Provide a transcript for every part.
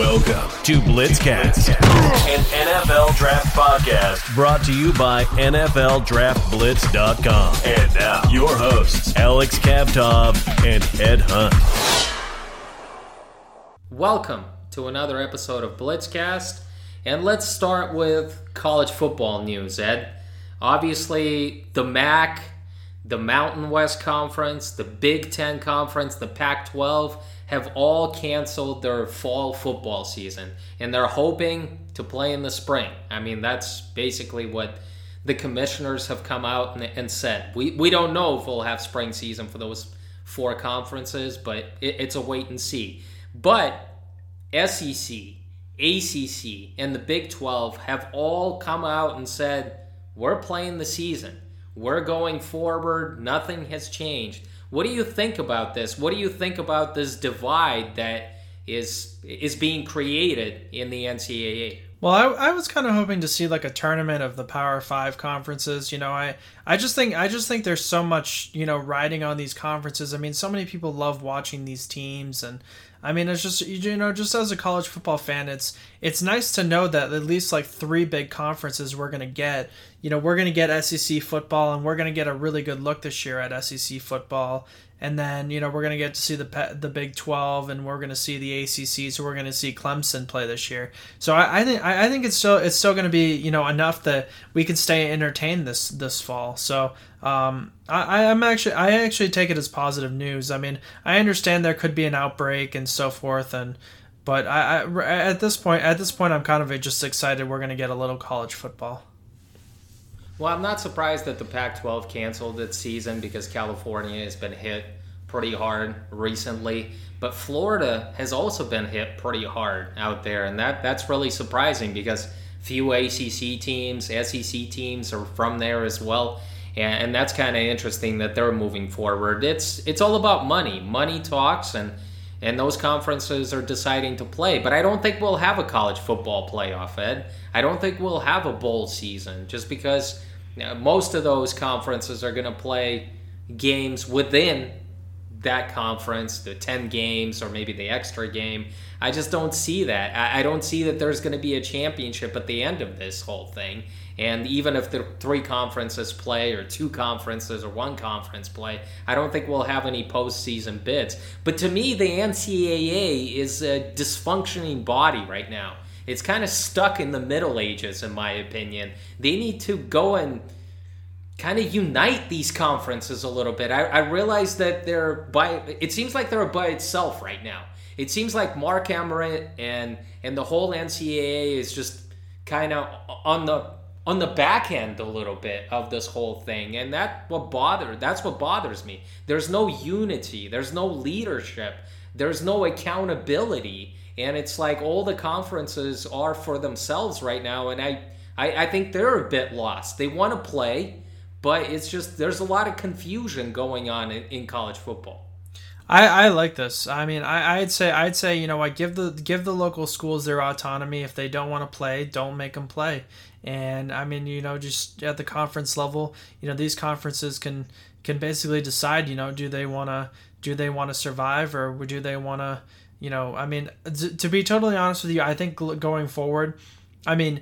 Welcome to Blitzcast, an NFL draft podcast brought to you by NFLDraftBlitz.com. And now, your hosts, Alex Kavtov and Ed Hunt. Welcome to another episode of Blitzcast. And let's start with college football news, Ed. Obviously, the MAC, the Mountain West Conference, the Big Ten Conference, the Pac 12 have all canceled their fall football season. And they're hoping to play in the spring. I mean, that's basically what the commissioners have come out and, and said. We, we don't know if we'll have spring season for those four conferences, but it, it's a wait and see. But SEC, ACC, and the Big 12 have all come out and said, we're playing the season. We're going forward. Nothing has changed. What do you think about this? What do you think about this divide that is is being created in the NCAA? Well, I, I was kind of hoping to see like a tournament of the Power Five conferences. You know, I, I just think I just think there's so much you know riding on these conferences. I mean, so many people love watching these teams, and I mean, it's just you know, just as a college football fan, it's it's nice to know that at least like three big conferences we're gonna get. You know, we're gonna get SEC football, and we're gonna get a really good look this year at SEC football and then you know we're gonna get to see the the Big Twelve, and we're gonna see the ACC. So we're gonna see Clemson play this year. So I, I think I, I think it's still it's still gonna be you know enough that we can stay entertained this this fall. So um, I, I'm actually I actually take it as positive news. I mean I understand there could be an outbreak and so forth, and but I, I at this point at this point I'm kind of just excited we're gonna get a little college football. Well, I'm not surprised that the Pac 12 canceled its season because California has been hit pretty hard recently. But Florida has also been hit pretty hard out there. And that, that's really surprising because few ACC teams, SEC teams are from there as well. And, and that's kind of interesting that they're moving forward. It's, it's all about money. Money talks, and, and those conferences are deciding to play. But I don't think we'll have a college football playoff, Ed. I don't think we'll have a bowl season just because most of those conferences are going to play games within that conference, the 10 games or maybe the extra game. I just don't see that. I, don't see that there's going to be a championship at the end of this whole thing. And even if the three conferences play, or two conferences, or one conference play, I don't think we'll have any postseason bids. But to me, the NCAA is a dysfunctioning body right now. It's kind of stuck in the Middle Ages, in my opinion. They need to go and kind of unite these conferences a little bit. I, I realize that they're by. It seems like they're by itself right now. It seems like Mark Emmert and and the whole NCAA is just kind of on the on the back end a little bit of this whole thing and that what bother that's what bothers me there's no unity there's no leadership there's no accountability and it's like all the conferences are for themselves right now and i i, I think they're a bit lost they want to play but it's just there's a lot of confusion going on in, in college football I, I like this. I mean, I, I'd say I'd say you know what give the give the local schools their autonomy. If they don't want to play, don't make them play. And I mean, you know, just at the conference level, you know, these conferences can can basically decide. You know, do they want to do they want to survive or do they want to you know, I mean, to be totally honest with you, I think going forward, I mean,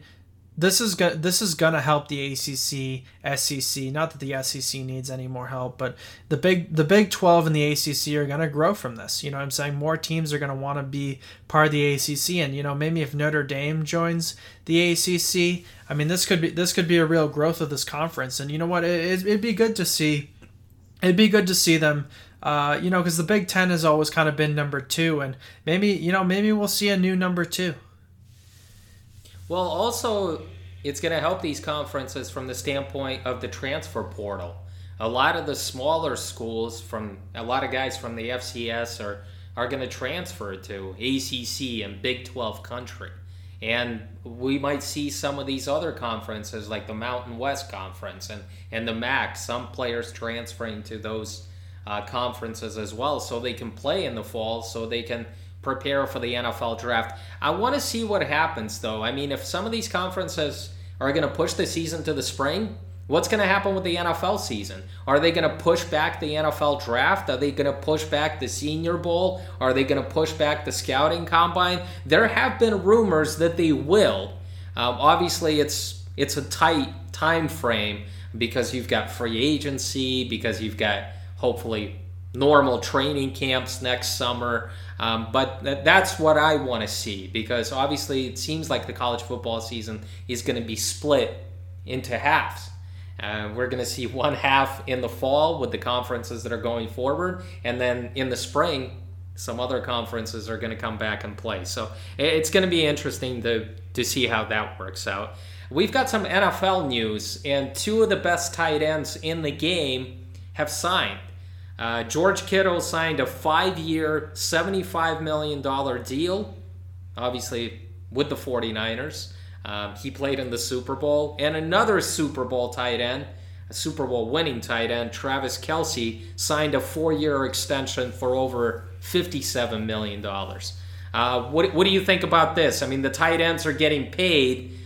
this is go- this is gonna help the ACC, SEC. Not that the SEC needs any more help, but the big the Big Twelve and the ACC are gonna grow from this. You know, what I'm saying more teams are gonna want to be part of the ACC, and you know maybe if Notre Dame joins the ACC, I mean this could be this could be a real growth of this conference. And you know what, it, it'd be good to see. It'd be good to see them uh, you know, because the Big Ten has always kind of been number two, and maybe you know maybe we'll see a new number two. Well, also it's going to help these conferences from the standpoint of the transfer portal. A lot of the smaller schools from a lot of guys from the FCS are are going to transfer to ACC and Big 12 country. And we might see some of these other conferences like the Mountain West Conference and, and the MAC, some players transferring to those uh, conferences as well so they can play in the fall so they can prepare for the NFL draft. I want to see what happens though. I mean, if some of these conferences are going to push the season to the spring, What's going to happen with the NFL season? Are they going to push back the NFL draft? Are they going to push back the Senior Bowl? Are they going to push back the scouting combine? There have been rumors that they will. Um, obviously, it's it's a tight time frame because you've got free agency, because you've got hopefully normal training camps next summer. Um, but th- that's what I want to see because obviously it seems like the college football season is going to be split into halves. Uh, we're going to see one half in the fall with the conferences that are going forward, and then in the spring, some other conferences are going to come back and play. So it's going to be interesting to to see how that works out. We've got some NFL news, and two of the best tight ends in the game have signed. Uh, George Kittle signed a five-year, $75 million deal, obviously with the 49ers. Um, he played in the Super Bowl. And another Super Bowl tight end, a Super Bowl winning tight end, Travis Kelce, signed a four year extension for over $57 million. Uh, what, what do you think about this? I mean, the tight ends are getting paid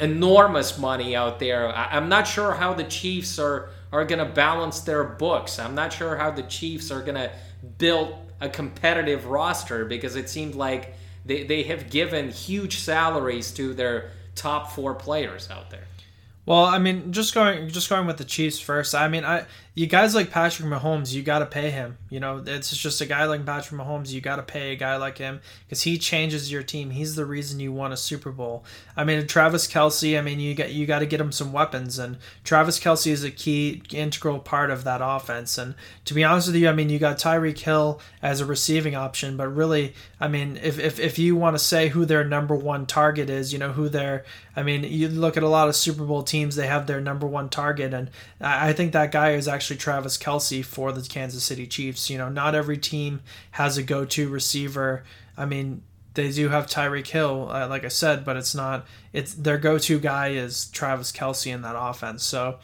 enormous money out there. I, am not sure how the Chiefs are, are going to balance their books. I'm not sure how the Chiefs are going to build a competitive roster because it seems like they, they have given huge salaries to their top four players out there. Well, I mean, just going just going with the Chiefs first. I mean, I you guys like Patrick Mahomes, you got to pay him. You know, it's just a guy like Patrick Mahomes, you got to pay a guy like him because he changes your team. He's the reason you won a Super Bowl. I mean, Travis Kelce. I mean, you got you got to get him some weapons, and Travis Kelce is a key integral part of that offense. And to be honest with you, I mean, you got Tyreek Hill as a receiving option, but really, I mean, if if, if you want to say who their number one target is, you know, who their, I mean, you look at a lot of Super Bowl teams, they have their number one target, and I think that guy is actually actually Travis Kelce for the Kansas City Chiefs. You know, not every team has a go to receiver. I mean, they do have Tyreek Hill, uh, like I said, but it's not. It's their go to guy is Travis Kelce in that offense. So,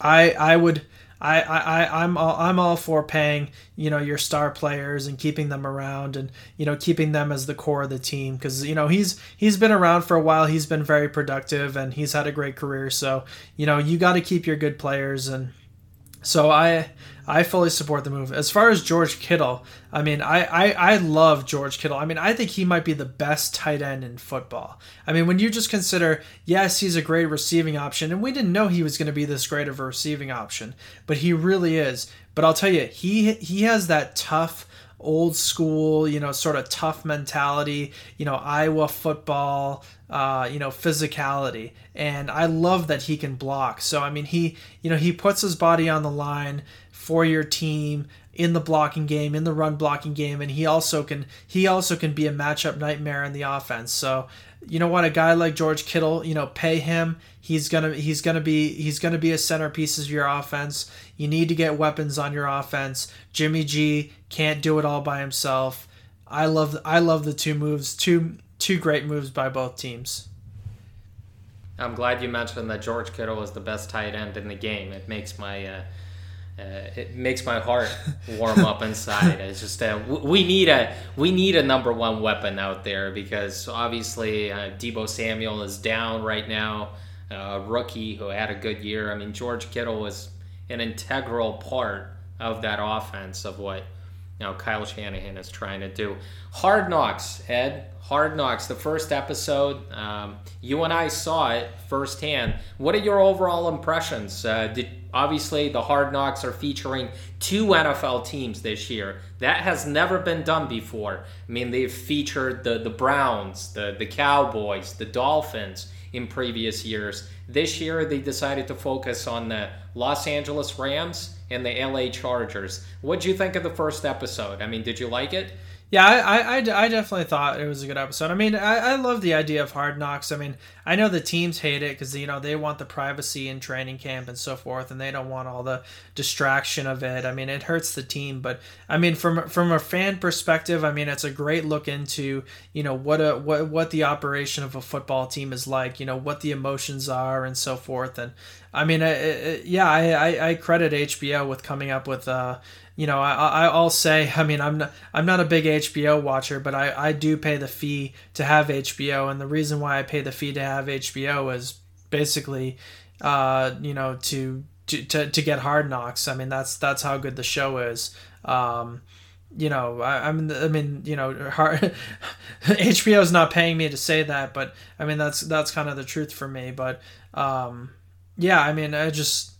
I I would. I, I, I'm all, I'm all for paying you know your star players and keeping them around and you know keeping them as the core of the team because you know he's he's been around for a while he's been very productive and he's had a great career so you know you got to keep your good players and so I I fully support the move. As far as George Kittle, I mean, I, I, I love George Kittle. I mean, I think he might be the best tight end in football. I mean, when you just consider, yes, he's a great receiving option, and we didn't know he was going to be this great of a receiving option, but he really is. But I'll tell you, he he has that tough old school, you know, sort of tough mentality, you know, Iowa football, uh, you know, physicality. And I love that he can block. So, I mean, he, you know, he puts his body on the line for your team in the blocking game, in the run blocking game, and he also can he also can be a matchup nightmare in the offense. So, you know what, a guy like George Kittle, you know, pay him. He's gonna he's gonna be he's gonna be a centerpiece of your offense. You need to get weapons on your offense. Jimmy G can't do it all by himself. I love I love the two moves, two two great moves by both teams. I'm glad you mentioned that George Kittle is the best tight end in the game. It makes my uh, uh, it makes my heart warm up inside. It's just uh, we need a we need a number one weapon out there because obviously uh, Deebo Samuel is down right now, a rookie who had a good year. I mean George Kittle was an integral part of that offense of what know Kyle Shanahan is trying to do. Hard Knocks, Ed. Hard Knocks, the first episode. Um, you and I saw it firsthand. What are your overall impressions? Uh, did obviously the Hard Knocks are featuring two NFL teams this year. That has never been done before. I mean, they've featured the the Browns, the the Cowboys, the Dolphins in previous years. This year, they decided to focus on the Los Angeles Rams and the LA Chargers. What do you think of the first episode? I mean, did you like it? Yeah, I, I, I definitely thought it was a good episode. I mean, I, I love the idea of Hard Knocks. I mean, I know the teams hate it because, you know, they want the privacy in training camp and so forth, and they don't want all the distraction of it. I mean, it hurts the team. But, I mean, from from a fan perspective, I mean, it's a great look into, you know, what, a, what, what the operation of a football team is like, you know, what the emotions are and so forth. And, I mean, yeah, I, I, credit HBO with coming up with, uh, you know, I, I'll say, I mean, I'm not, I'm not a big HBO watcher, but I, I do pay the fee to have HBO, and the reason why I pay the fee to have HBO is basically, uh, you know, to, to to to get hard knocks. I mean, that's that's how good the show is. Um, you know, I, mean, I mean, you know, HBO is not paying me to say that, but I mean, that's that's kind of the truth for me. But um, yeah, I mean, I just.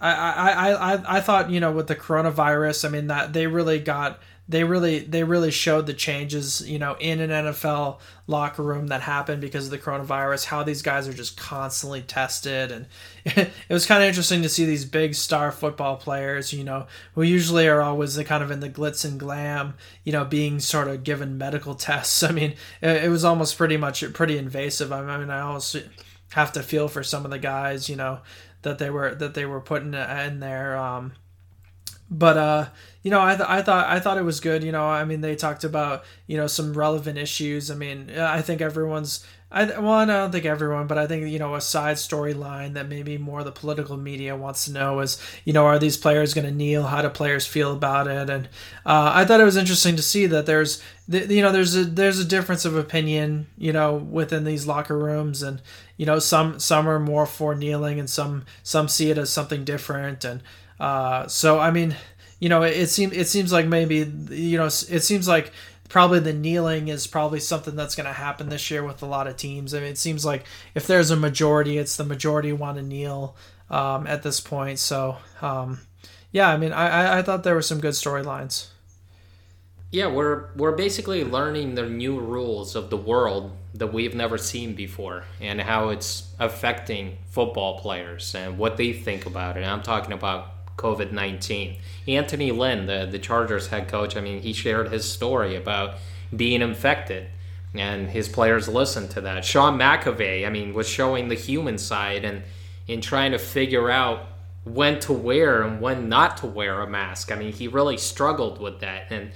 I, I, I, I thought you know with the coronavirus I mean that they really got they really they really showed the changes you know in an NFL locker room that happened because of the coronavirus how these guys are just constantly tested and it was kind of interesting to see these big star football players you know who usually are always the kind of in the glitz and glam you know being sort of given medical tests I mean it, it was almost pretty much pretty invasive I mean I also have to feel for some of the guys you know that they were that they were putting in there um but uh you know I, th- I thought i thought it was good you know i mean they talked about you know some relevant issues i mean i think everyone's i well i don't think everyone but i think you know a side storyline that maybe more the political media wants to know is you know are these players going to kneel? How do players feel about it? And uh, i thought it was interesting to see that there's you know there's a there's a difference of opinion you know within these locker rooms and you know some some are more for kneeling and some some see it as something different and uh, so I mean, you know, it, it seems it seems like maybe you know it seems like probably the kneeling is probably something that's going to happen this year with a lot of teams. I mean, it seems like if there's a majority, it's the majority want to kneel um, at this point. So um, yeah, I mean, I I thought there were some good storylines. Yeah, we're we're basically learning the new rules of the world that we've never seen before and how it's affecting football players and what they think about it. I'm talking about COVID 19. Anthony Lynn, the, the Chargers head coach, I mean, he shared his story about being infected and his players listened to that. Sean McVay, I mean, was showing the human side and in trying to figure out when to wear and when not to wear a mask. I mean, he really struggled with that and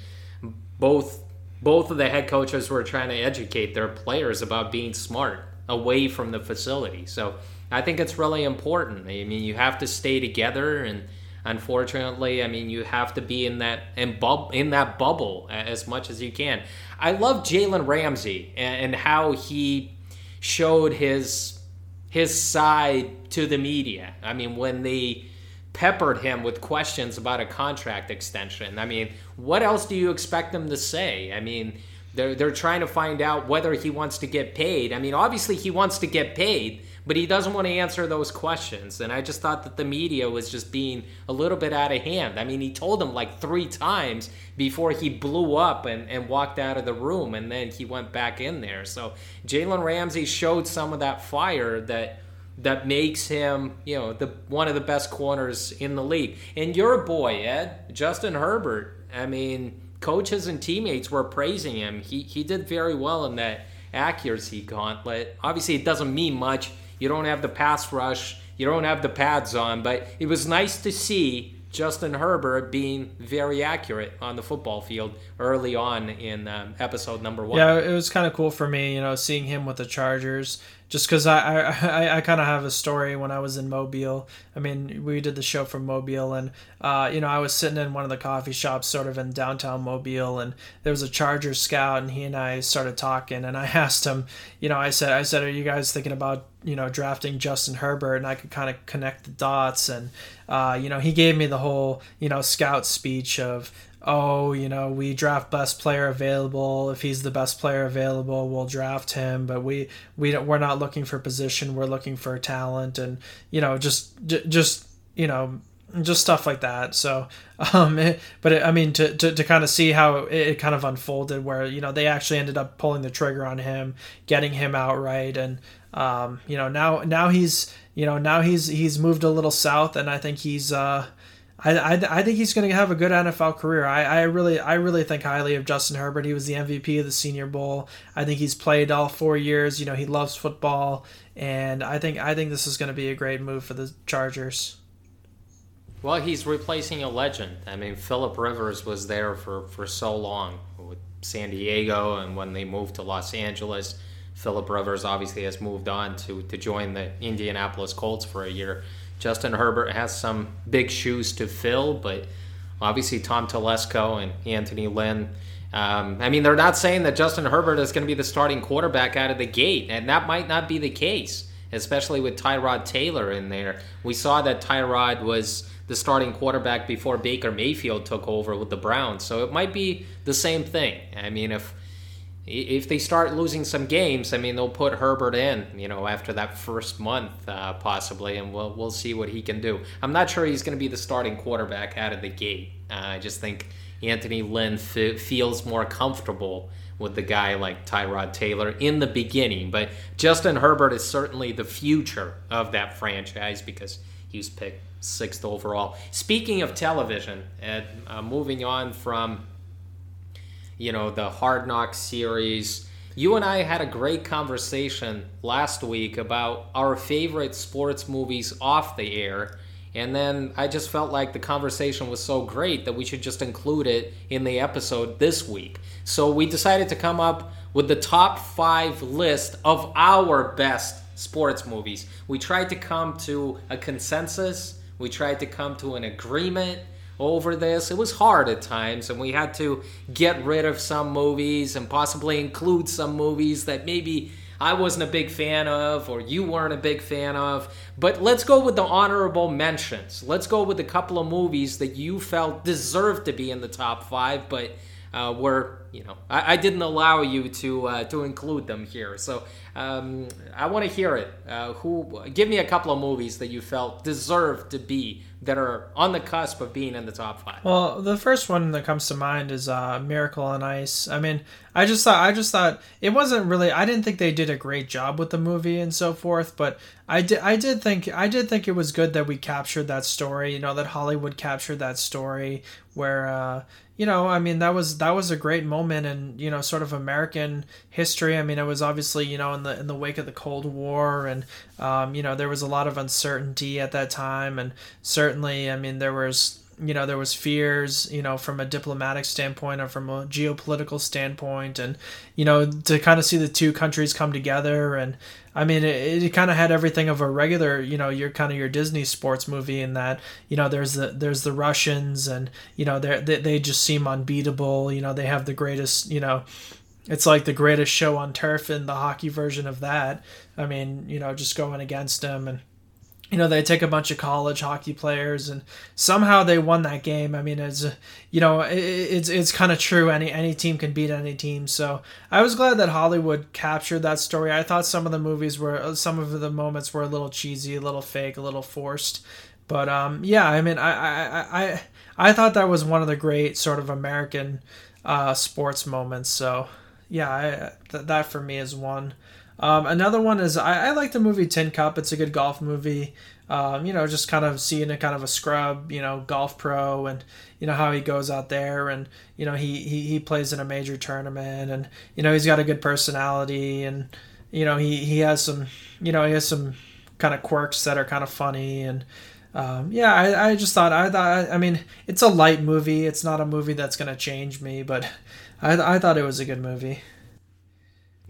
both both of the head coaches were trying to educate their players about being smart away from the facility. So, I think it's really important. I mean, you have to stay together and Unfortunately, I mean, you have to be in that in, bub, in that bubble as much as you can. I love Jalen Ramsey and, and how he showed his his side to the media. I mean, when they peppered him with questions about a contract extension. I mean, what else do you expect them to say? I mean, they're they're trying to find out whether he wants to get paid. I mean, obviously he wants to get paid, but he doesn't want to answer those questions. And I just thought that the media was just being a little bit out of hand. I mean, he told them like three times before he blew up and, and walked out of the room, and then he went back in there. So Jalen Ramsey showed some of that fire that that makes him, you know, the one of the best corners in the league. And your boy, Ed, Justin Herbert, I mean, coaches and teammates were praising him. He he did very well in that accuracy gauntlet. Obviously, it doesn't mean much you don't have the pass rush. You don't have the pads on. But it was nice to see Justin Herbert being very accurate on the football field early on in um, episode number one. Yeah, it was kind of cool for me, you know, seeing him with the Chargers just because I I, I kind of have a story when I was in Mobile. I mean, we did the show from Mobile, and uh, you know, I was sitting in one of the coffee shops, sort of in downtown Mobile, and there was a Charger scout, and he and I started talking, and I asked him, you know, I said, I said, are you guys thinking about you know drafting Justin Herbert? And I could kind of connect the dots, and uh, you know, he gave me the whole you know scout speech of oh, you know, we draft best player available. If he's the best player available, we'll draft him. But we we don't, we're not looking for position. We're looking for talent, and you know, just just you know, just stuff like that. So, um, it, but it, I mean, to, to, to kind of see how it, it, kind of unfolded, where you know they actually ended up pulling the trigger on him, getting him outright, and um, you know now now he's you know now he's he's moved a little south, and I think he's uh I, I, I think he's going to have a good NFL career. I, I really I really think highly of Justin Herbert. He was the MVP of the Senior Bowl. I think he's played all four years. You know he loves football, and I think I think this is going to be a great move for the Chargers. Well, he's replacing a legend. I mean, Philip Rivers was there for, for so long with San Diego, and when they moved to Los Angeles, Philip Rivers obviously has moved on to, to join the Indianapolis Colts for a year. Justin Herbert has some big shoes to fill, but obviously Tom Telesco and Anthony Lynn. Um, I mean, they're not saying that Justin Herbert is going to be the starting quarterback out of the gate, and that might not be the case. especially with Tyrod Taylor in there. We saw that Tyrod was the starting quarterback before Baker Mayfield took over with the Browns. So it might be the same thing. I mean, if if they start losing some games, I mean, they'll put Herbert in, you know, after that first month, uh, possibly, and we'll we'll see what he can do. I'm not sure he's going to be the starting quarterback out of the gate. Uh, I just think Anthony Lynn f- feels more comfortable with the guy like Tyrod Taylor in the beginning, but Justin Herbert is certainly the future of that franchise because he was picked sixth overall. Speaking of television, and uh, moving on from you know, the Hard Knock series. You and I had a great conversation last week about our favorite sports movies off the air. And then I just felt like the conversation was so great that we should just include it in the episode this week. So we decided to come up with the top five list of our best sports movies. We tried to come to a consensus, we tried to come to an agreement over this. It was hard at times, and we had to get rid of some movies and possibly include some movies that maybe I wasn't a big fan of or you weren't a big fan of. But let's go with the honorable mentions. Let's go with a couple of movies that you felt deserved to be in the top five, but uh, were you know I, I, didn't allow you to uh, to include them here. So um, I want to hear it. Uh, who give me a couple of movies that you felt deserved to be that are on the cusp of being in the top five? Well, the first one that comes to mind is uh, Miracle on Ice. I mean, I just thought I just thought it wasn't really. I didn't think they did a great job with the movie and so forth, but I did. I did think I did think it was good that we captured that story. You know, that Hollywood captured that story where. Uh, you know, I mean, that was that was a great moment in you know sort of American history. I mean, it was obviously you know in the in the wake of the Cold War, and um, you know there was a lot of uncertainty at that time, and certainly, I mean, there was you know there was fears you know from a diplomatic standpoint or from a geopolitical standpoint and you know to kind of see the two countries come together. And i mean it, it kind of had everything of a regular you know your kind of your disney sports movie in that you know there's the there's the russians and you know they they just seem unbeatable. You know they have the greatest you know it's like the greatest show on turf in the hockey version of that. I mean you know just going against them and you know they take a bunch of college hockey players and somehow they won that game. I mean it's you know it's it's kind of true. Any any team can beat any team. So i was glad that hollywood captured that story. I thought some of the movies were some of the moments were a little cheesy a little fake a little forced. But um yeah i mean i i i i thought that was one of the great sort of american uh sports moments. So yeah I, th- that for me is one um, another one is I, I, like the movie Tin Cup. It's a good golf movie. Um, you know, just kind of seeing a kind of a scrub, you know, golf pro, and you know how he goes out there, and you know he he, he plays in a major tournament, and you know he's got a good personality, and you know he he has some you know he has some kind of quirks that are kind of funny, and um, yeah, I, I just thought I thought I mean it's a light movie. It's not a movie that's gonna change me, but I I thought it was a good movie.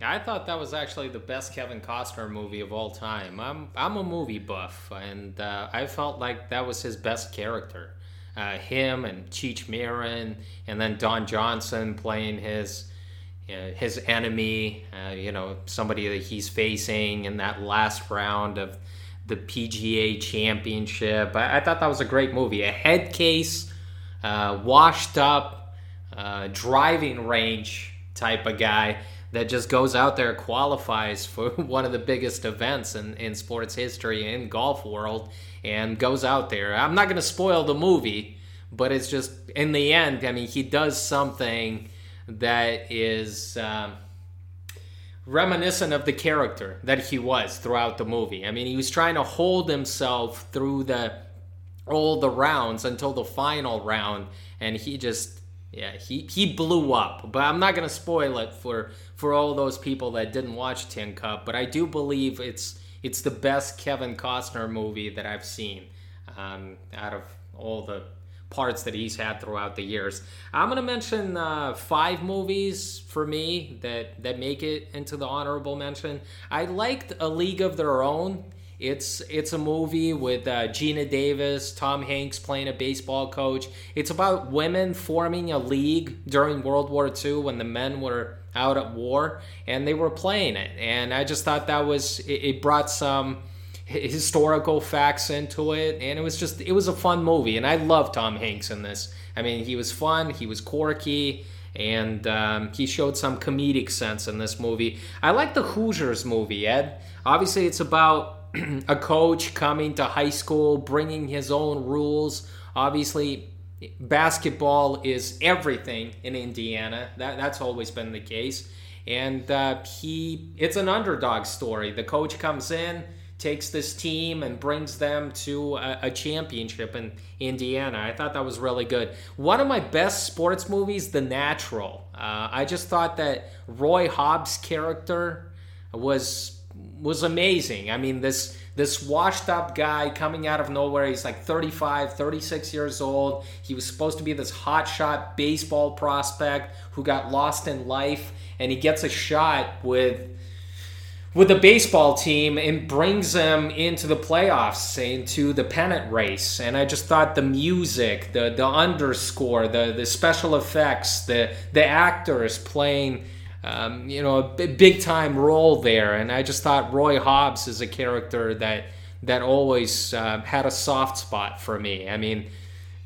I thought that was actually the best Kevin Costner movie of all time. I'm I'm a movie buff, and uh, I felt like that was his best character. Uh, him and Cheech Marin, and then Don Johnson playing his uh, his enemy. Uh, you know, somebody that he's facing in that last round of the PGA Championship. I, I thought that was a great movie. A head case, uh, washed up, uh, driving range type of guy that just goes out there qualifies for one of the biggest events in, in sports history in golf world and goes out there. I'm not going to spoil the movie but it's just in the end i mean he does something that is um, reminiscent of the character that he was throughout the movie. I mean he was trying to hold himself through the all the rounds until the final round and he just yeah, he, he blew up, but I'm not gonna spoil it for for all those people that didn't watch Tin Cup. But I do believe it's it's the best Kevin Costner movie that I've seen um, out of all the parts that he's had throughout the years. I'm gonna mention uh, five movies for me that that make it into the honorable mention. I liked A League of Their Own. It's it's a movie with uh, Geena Davis, Tom Hanks playing a baseball coach. It's about women forming a league during World War II when the men were out at war, and they were playing it. And I just thought that was it, brought some historical facts into it, and it was just it was a fun movie. And I love Tom Hanks in this. I mean, he was fun, he was quirky and um, he showed some comedic sense in this movie. I like the Hoosiers movie, Ed. Obviously, it's about a coach coming to high school, bringing his own rules. Obviously, basketball is everything in Indiana. That, that's always been the case. And uh, he, it's an underdog story. The coach comes in, takes this team and brings them to a, a, championship in Indiana. I thought that was really good. One of my best sports movies, The Natural. Uh, I just thought that Roy Hobbs' character was was amazing. I mean, this this washed up guy coming out of nowhere. He's like 35, 36 years old. He was supposed to be this hotshot baseball prospect who got lost in life, and he gets a shot with with the baseball team and brings them into the playoffs, into the pennant race. And I just thought the music, the the underscore, the the special effects, the the actors playing. Um, you know, a big time role there, and I just thought Roy Hobbs is a character that that always uh, had a soft spot for me. I mean,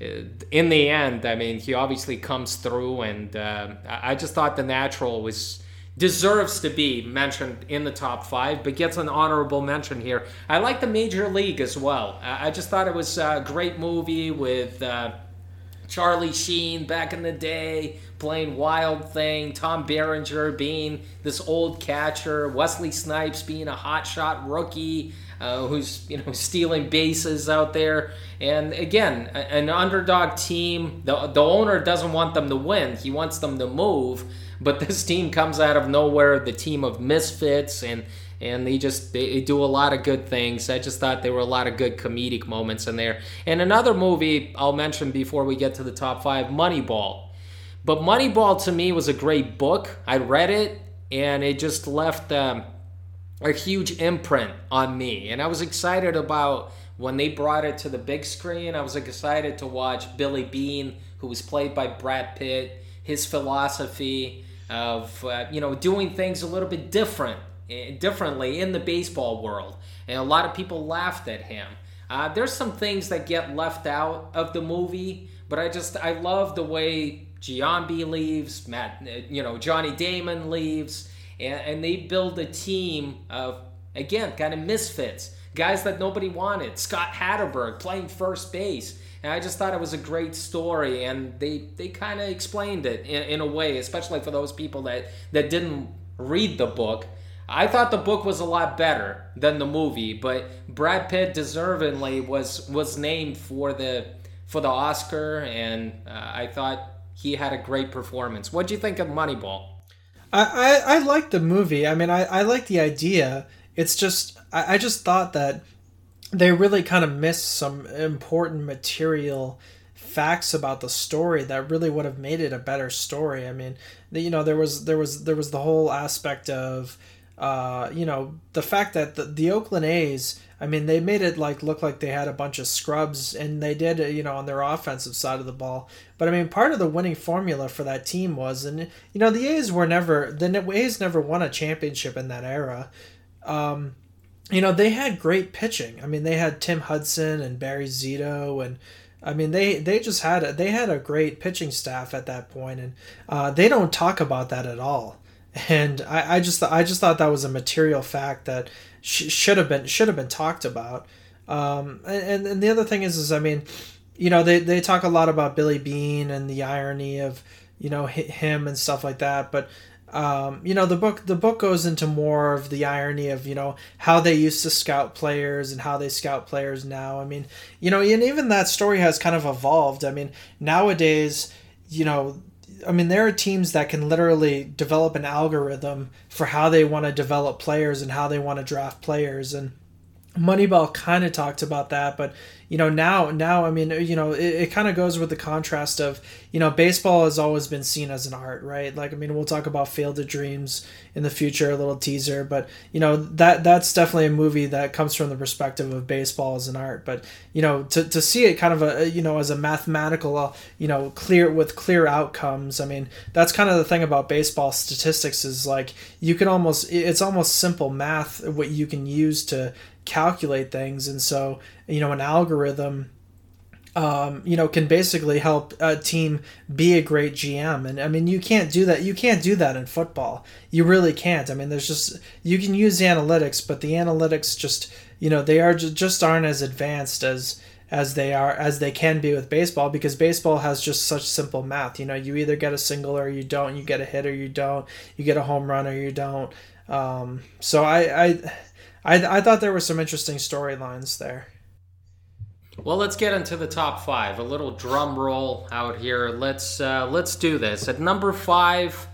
uh, in the end, I mean, he obviously comes through, and uh, I just thought the natural was deserves to be mentioned in the top five, but gets an honorable mention here. I like the Major League as well. I just thought it was a great movie with uh, Charlie Sheen back in the day playing Wild Thing, Tom Berenger being this old catcher, Wesley Snipes being a hotshot rookie. Uh, who's you know stealing bases out there. And again, an underdog team. The the owner doesn't want them to win. He wants them to move. But this team comes out of nowhere, the team of misfits, and and they just they do a lot of good things. I just thought there were a lot of good comedic moments in there. And another movie I'll mention before we get to the top five, Moneyball. But Moneyball to me was a great book. I read it, and it just left um, a huge imprint on me. And I was excited about when they brought it to the big screen. I was excited to watch Billy Beane, who was played by Brad Pitt, his philosophy of uh, you know doing things a little bit different differently in the baseball world and a lot of people laughed at him uh, there's some things that get left out of the movie but i just i love the way giambi leaves matt eh, you know johnny damon leaves and, and they build a team of again kind of misfits guys that nobody wanted scott Hatteberg playing first base and I just thought it was a great story, and they they kind of explained it in, in a way, especially for those people that that didn't read the book. I thought the book was a lot better than the movie, but Brad Pitt deservingly was was named for the for the Oscar, and uh, I thought he had a great performance. What do you think of Moneyball? I, I, I like the movie. I mean, I, I like the idea. It's just I, I just thought that they really kind of missed some important material facts about the story that really would have made it a better story. I mean, you know, there was there was there was the whole aspect of uh, you know, the fact that the, the Oakland A's, I mean, they made it like look like they had a bunch of scrubs, and they did, you know, on their offensive side of the ball. But I mean, part of the winning formula for that team was, and you know, the A's were never the A's never won a championship in that era. Um, you know, they had great pitching. I mean, they had Tim Hudson and Barry Zito, and I mean, they they just had a, they had a great pitching staff at that point, and uh, they don't talk about that at all. And I, I just I just thought that was a material fact that sh- should have been should have been talked about. Um, and and the other thing is is I mean, you know, they they talk a lot about Billy Beane and the irony of you know him and stuff like that, but um, you know the book the book goes into more of the irony of you know how they used to scout players and how they scout players now. I mean you know and even that story has kind of evolved. I mean nowadays you know i mean there are teams that can literally develop an algorithm for how they want to develop players and how they want to draft players and Moneyball kind of talked about that, but you know now now I mean you know it, it kind of goes with the contrast of you know baseball has always been seen as an art, right? Like I mean we'll talk about Field of Dreams in the future, a little teaser, but you know that that's definitely a movie that comes from the perspective of baseball as an art. But you know to, to see it kind of a you know as a mathematical uh, you know clear with clear outcomes. I mean that's kind of the thing about baseball statistics is like you can almost it's almost simple math what you can use to calculate things. And so you know an algorithm um, you know can basically help a team be a great gm and i mean you can't do that. You can't do that in football. You really can't. I mean there's just you can use analytics but the analytics just you know they are just aren't as advanced as as they are as they can be with baseball because baseball has just such simple math. You know you either get a single or you don't. You get a hit or you don't. You get a home run or you don't. Um, so I, I I, I thought there were some interesting storylines there. Well, let's get into the top five. A little drum roll out here. Let's uh, let's do this. At number five,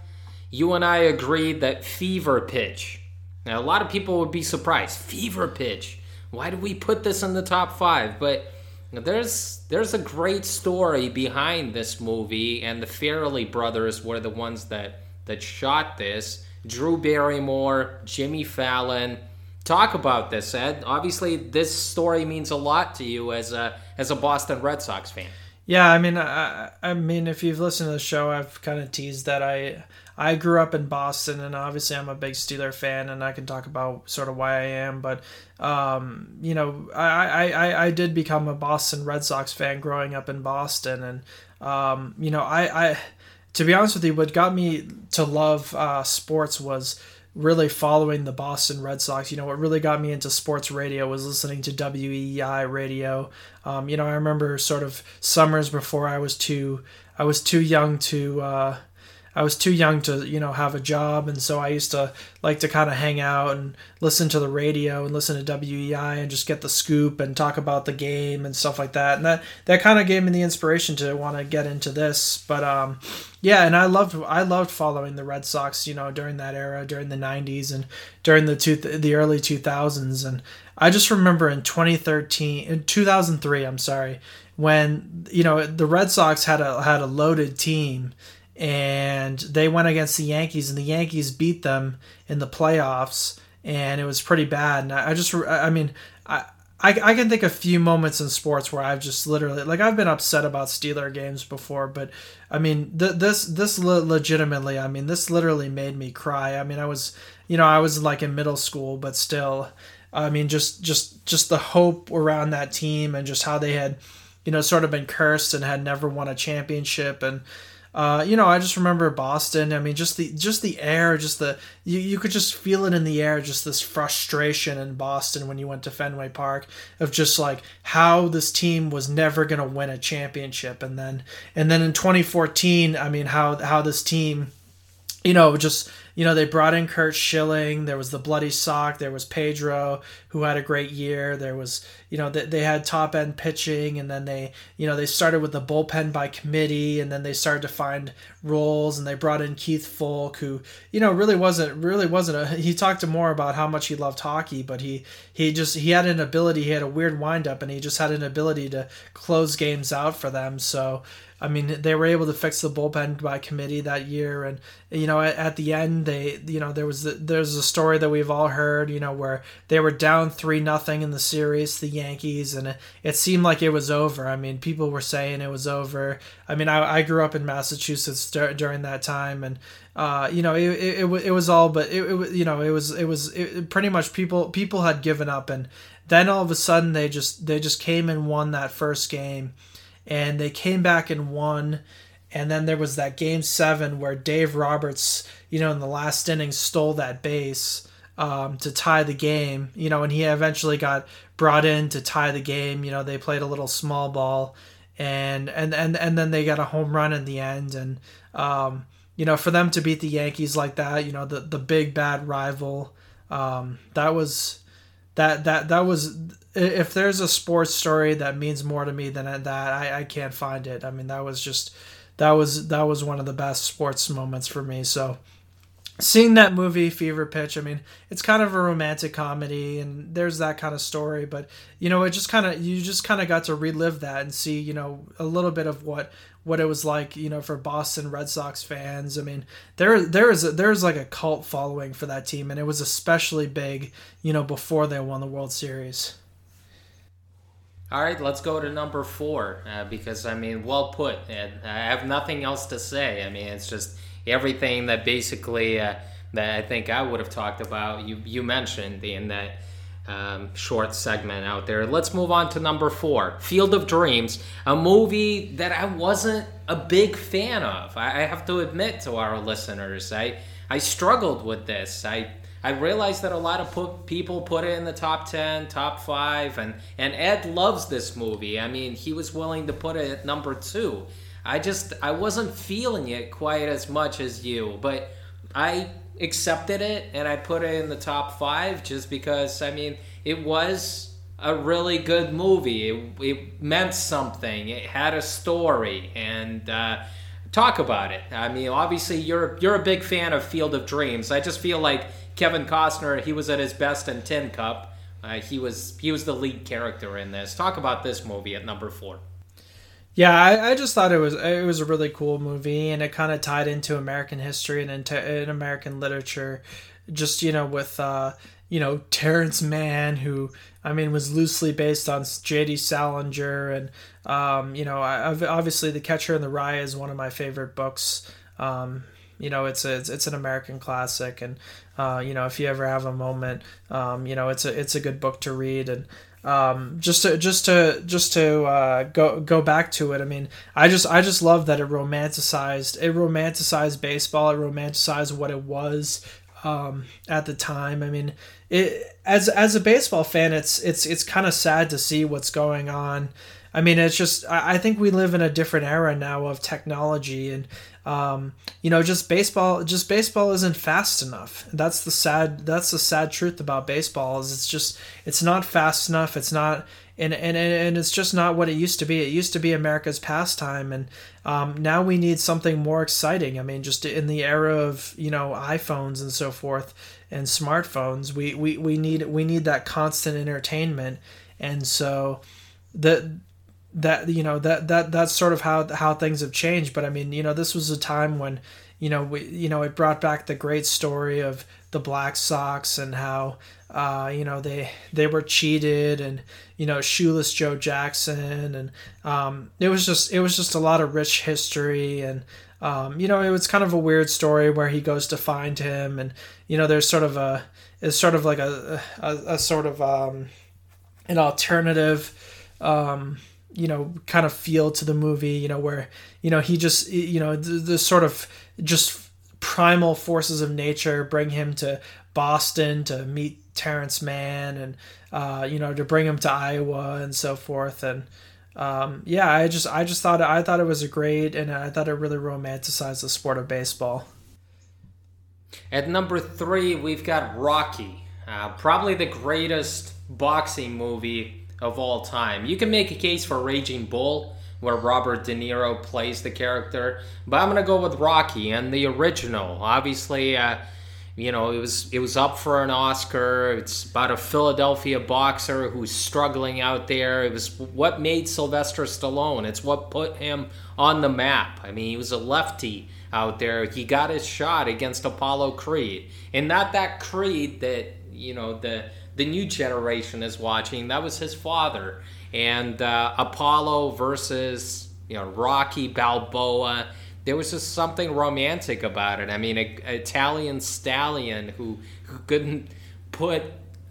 you and I agreed that Fever Pitch. Now, a lot of people would be surprised. Fever Pitch. Why did we put this in the top five? But there's there's a great story behind this movie, and the Farrelly brothers were the ones that that shot this. Drew Barrymore, Jimmy Fallon talk about this, Ed. Obviously, this story means a lot to you as a as a Boston Red Sox fan. Yeah, I mean, I, I mean, if you've listened to the show, I've kind of teased that I I grew up in Boston, and obviously I'm a big Steeler fan, and I can talk about sort of why I am. But um, you know, I, I I did become a Boston Red Sox fan growing up in Boston, and um, you know, I I to be honest with you, what got me to love uh, sports was really following the Boston Red Sox. You know, what really got me into sports radio was listening to WEEI radio. Um, you know, I remember sort of summers before I was too I was too young to uh, I was too young to, you know, have a job, and so I used to like to kind of hang out and listen to the radio and listen to WEEI and just get the scoop and talk about the game and stuff like that. And that that kind of gave me the inspiration to want to get into this. But um, yeah, and I loved I loved following the Red Sox, you know, during that era, during the '90s and during the two the early 2000s. And I just remember in 2013, in 2003, I'm sorry, when you know the Red Sox had a had a loaded team and they went against the Yankees, and the Yankees beat them in the playoffs, and it was pretty bad. And I just, I mean, I. I, I can think of a few moments in sports where I've just literally like I've been upset about Steeler games before, but I mean th- this this le- legitimately I mean this literally made me cry. I mean I was you know I was like in middle school, but still I mean just just just the hope around that team and just how they had you know sort of been cursed and had never won a championship and uh, you know, I just remember Boston. I mean, just the just the air, just the you, you could just feel it in the air, just this frustration in Boston when you went to Fenway Park of just like how this team was never gonna win a championship, and then and then in 2014, I mean, how how this team, you know, just you know, they brought in Curt Schilling. There was the Bloody Sock. There was Pedro, who had a great year. There was, you know, they, they had top end pitching, and then they, you know, they started with the bullpen by committee, and then they started to find roles, and they brought in Keith Foulke, who, you know, really wasn't really wasn't a. He talked to more about how much he loved hockey, but he he just he had an ability. He had a weird windup, and he just had an ability to close games out for them. So I mean, they were able to fix the bullpen by committee that year, and you know, at, at the end, they, you know, there was the, there's a story that we've all heard, you know, where they were down three nothing in the series, the Yankees, and it, it, seemed like it was over. I mean, people were saying it was over. I mean, I, I grew up in Massachusetts dur- during that time, and uh, you know, it, it, it, it was all, but it, it you know, it was it was it, pretty much people people had given up, and then all of a sudden they just they just came and won that first game and they came back and won. And then there was that game seven where Dave Roberts, you know, in the last inning stole that base um, to tie the game, you know, and he eventually got brought in to tie the game. You know, they played a little small ball and and and, and then they got a home run in the end. And, um, you know, for them to beat the Yankees like that, you know, the, the big bad rival, um, that was that that that was if there's a sports story that means more to me than that I, I can't find it. I mean that was just that was that was one of the best sports moments for me. So seeing that movie fever pitch i mean it's kind of a romantic comedy and there's that kind of story but you know it just kind of you just kind of got to relive that and see you know a little bit of what what it was like you know for boston red sox fans. I mean there there is a, there's like a cult following for that team and it was especially big you know before they won the world series all right, let's go to number four uh, because I mean, well put. And I have nothing else to say. I mean, it's just everything that basically uh, that I think I would have talked about. You you mentioned in that um, short segment out there. Let's move on to number four, Field of Dreams, a movie that I wasn't a big fan of. I, I have to admit to our listeners, I I struggled with this. I I realized that a lot of put, people put it in the top 10, top 5 and and Ed loves this movie. I mean, he was willing to put it at number 2. I just I wasn't feeling it quite as much as you, but I accepted it and I put it in the top 5 just because I mean, it was a really good movie. It, it meant something. It had a story and uh, talk about it. I mean, obviously you're you're a big fan of Field of Dreams. I just feel like Kevin Costner, he was at his best in Tin Cup. Uh, he was he was the lead character in this. Talk about this movie at number four. Yeah, I, I just thought it was it was a really cool movie, and it kind of tied into American history and into in American literature. Just you know, with uh, you know Terrence Mann, who I mean was loosely based on J.D. Salinger, and um, you know, I, obviously The Catcher in the Rye is one of my favorite books. Um, you know, it's a, it's, it's an American classic, and uh, you know, if you ever have a moment, um, you know, it's a it's a good book to read, and um, just to just to just to uh, go go back to it. I mean, I just I just love that it romanticized it romanticized baseball. It romanticized what it was um, at the time. I mean, it as as a baseball fan, it's it's it's kind of sad to see what's going on. I mean, it's just I, think we live in a different era now of technology and um, you know, just baseball, just baseball isn't fast enough. That's the sad, that's the sad truth about baseball is it's just, it's not fast enough. It's not, and, and, and it's just not what it used to be. It used to be America's pastime. And um, now we need something more exciting. I mean, just in the era of, you know, iPhones and so forth and smartphones, we, we, we need, we need that constant entertainment. And so the, that you know that that that's sort of how how things have changed. But i mean you know this was a time when you know we you know it brought back the great story of the black sox and how uh, you know they they were cheated and you know shoeless joe jackson. And um, it was just it was just a lot of rich history. And um, you know it was kind of a weird story where he goes to find him. And you know there's sort of a it's sort of like a a, a sort of um, an alternative um, you know kind of feel to the movie you know where you know he just you know the, the sort of just primal forces of nature bring him to Boston to meet Terrence Mann and uh, you know to bring him to Iowa and so forth and um, yeah I just I just thought I thought it was a great and I thought it really romanticized the sport of baseball. At number three, we've got Rocky, uh, probably the greatest boxing movie of all time. You can make a case for Raging Bull, where Robert De Niro plays the character, but I'm gonna go with Rocky and the original. Obviously, uh, you know it was it was up for an Oscar. It's about a Philadelphia boxer who's struggling out there. It was what made Sylvester Stallone. It's what put him on the map. I mean, he was a lefty out there. He got his shot against Apollo Creed, and not that Creed that you know the the new generation is watching. That was his father. And uh, Apollo versus you know Rocky Balboa. There was just something romantic about it. I mean, an Italian stallion who who couldn't put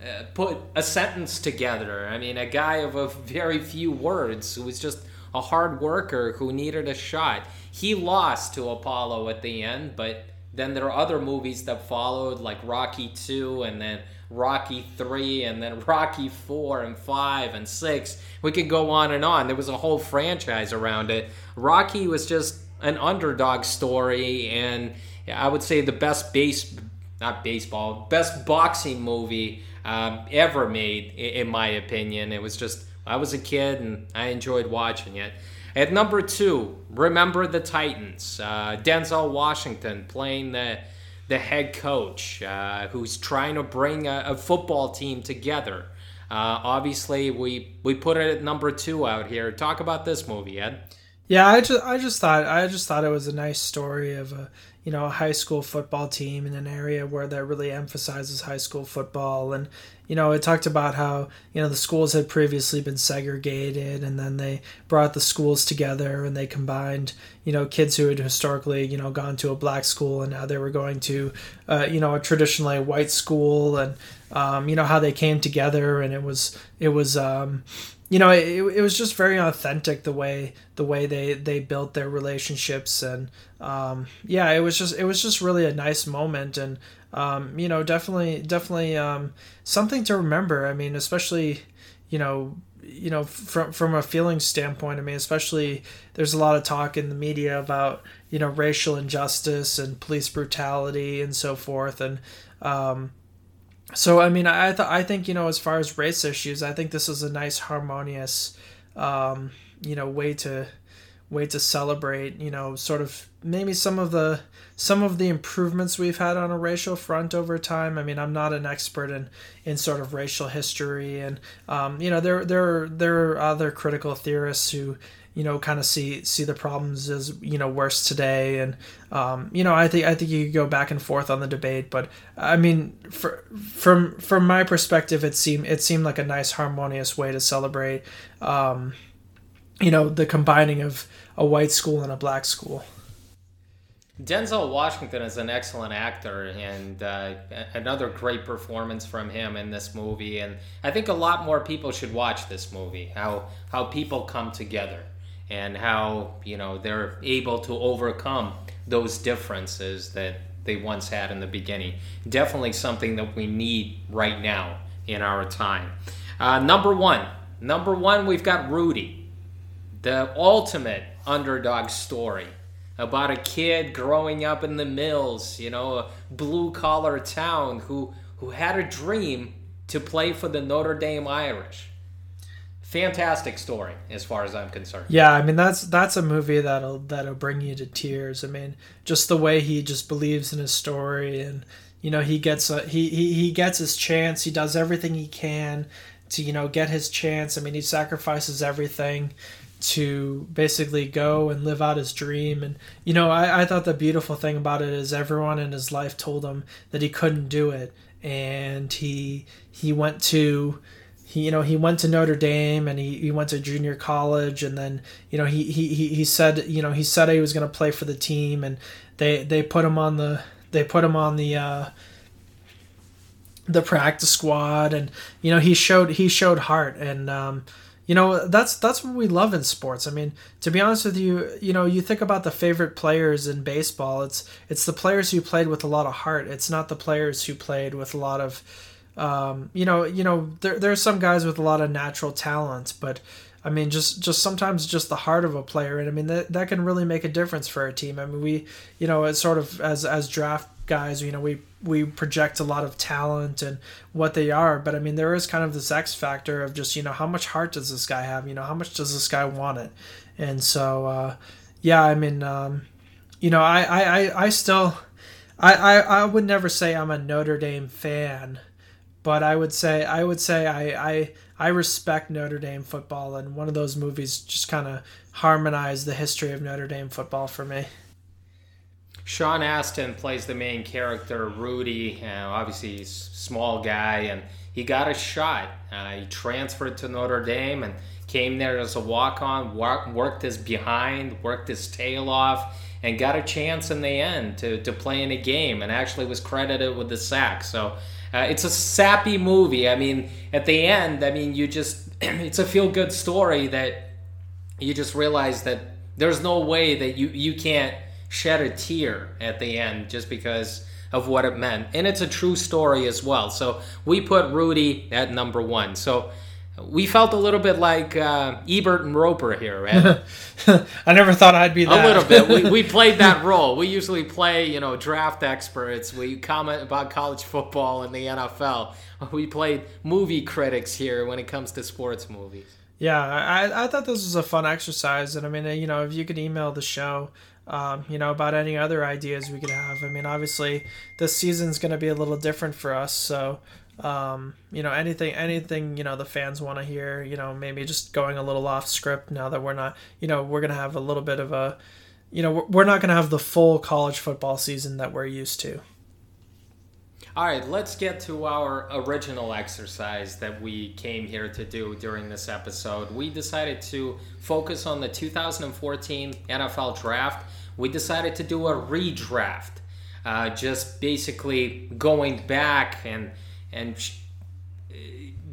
uh, put a sentence together. I mean, a guy of a very few words who was just a hard worker who needed a shot. He lost to Apollo at the end, but then there are other movies that followed, like Rocky 2 and then Rocky 3 and then Rocky 4 and 5 and 6. We could go on and on. There was a whole franchise around it. Rocky was just an underdog story and I would say the best base not baseball, best boxing movie um, ever made in my opinion. It was just I was a kid and I enjoyed watching it. At number 2, Remember the Titans. Uh, Denzel Washington playing the the head coach uh, who's trying to bring a, a football team together. Uh, obviously, we we put it at number two out here. Talk about this movie, Ed. Yeah, I just I just thought I just thought it was a nice story of a you know a high school football team in an area where that really emphasizes high school football. And you know it talked about how you know the schools had previously been segregated and then they brought the schools together and they combined you know kids who had historically you know gone to a black school and now they were going to uh, you know a traditionally white school. And um, you know how they came together and it was it was um, you know it, it was just very authentic the way the way they they built their relationships and um, yeah it was just it was just really a nice moment. And um, you know definitely definitely um, something to remember. I mean especially you know you know from from a feeling standpoint i mean especially there's a lot of talk in the media about you know racial injustice and police brutality and so forth. And um, so I mean, I th- I think you know as far as race issues, I think this is a nice harmonious, um, you know, way to way to celebrate. You know, sort of maybe some of the some of the improvements we've had on a racial front over time. I mean, I'm not an expert in in sort of racial history, and um, you know, there there there are other critical theorists who you know kind of see see the problems as you know worse today and um, you know I think I think you could go back and forth on the debate but I mean for, from from my perspective it seemed it seemed like a nice harmonious way to celebrate um, you know the combining of a white school and a black school Denzel Washington is an excellent actor, and uh, another great performance from him in this movie. And I think a lot more people should watch this movie. How how people come together and how you know they're able to overcome those differences that they once had in the beginning. Definitely something that we need right now in our time. Uh, number one, number one, we've got Rudy, the ultimate underdog story about a kid growing up in the mills, you know, a blue collar town who who had a dream to play for the Notre Dame Irish fantastic story as far as I'm concerned. Yeah, I mean that's that's a movie that'll that'll bring you to tears. I mean, just the way he just believes in his story and you know, he gets a he he, he gets his chance. He does everything he can to, you know, get his chance. I mean, he sacrifices everything to basically go and live out his dream. And, you know, I, I thought the beautiful thing about it is everyone in his life told him that he couldn't do it. And he he went to he you know he went to Notre Dame and he, he went to junior college and then you know he he, he said you know he said he was going to play for the team and they they put him on the they put him on the uh, the practice squad and you know he showed he showed heart and um, you know that's that's what we love in sports. I mean, to be honest with you, you know, you think about the favorite players in baseball. It's it's the players who played with a lot of heart. It's not the players who played with a lot of um, you know, you know, there there are some guys with a lot of natural talent, but I mean, just just sometimes just the heart of a player, and I mean that that can really make a difference for a team. I mean, we, you know, it's sort of as as draft guys, you know, we we project a lot of talent and what they are, but I mean, there is kind of this X factor of just you know how much heart does this guy have? You know, how much does this guy want it? And so, uh, yeah, I mean, um, you know, I I I, still. I, I, I would never say I'm a Notre Dame fan, but I would say I would say I I, I respect Notre Dame football, and one of those movies just kind of harmonized the history of Notre Dame football for me. Sean Astin plays the main character, Rudy. Uh, obviously, he's a small guy, and he got a shot. Uh, he transferred to Notre Dame and came there as a walk-on, worked his behind, worked his tail off, and got a chance in the end to, to play in a game, and actually was credited with the sack. So uh, it's a sappy movie. I mean, at the end, I mean, you just, it's a feel good story that you just realize that there's no way that you, you can't shed a tear at the end just because of what it meant. And it's a true story as well. So we put Rudy at number one. So we felt a little bit like uh, Ebert and Roeper here, right? I never thought I'd be that. A little bit. We, we played that role. We usually play, you know, draft experts. We comment about college football and the NFL. We played movie critics here when it comes to sports movies. Yeah, I, I thought this was a fun exercise. And I mean, you know, if you could email the show, um, you know, about any other ideas we could have. I mean, obviously, this season's going to be a little different for us, so um, you know, anything, anything, you know, the fans want to hear, you know, maybe just going a little off script now that we're not, you know, we're to have a little bit of a, you know, we're not to have the full college football season that we're used to. All right, let's get to our original exercise that we came here to do during this episode. We decided to focus on the 2014 NFL draft. We decided to do a redraft, uh, just basically going back and and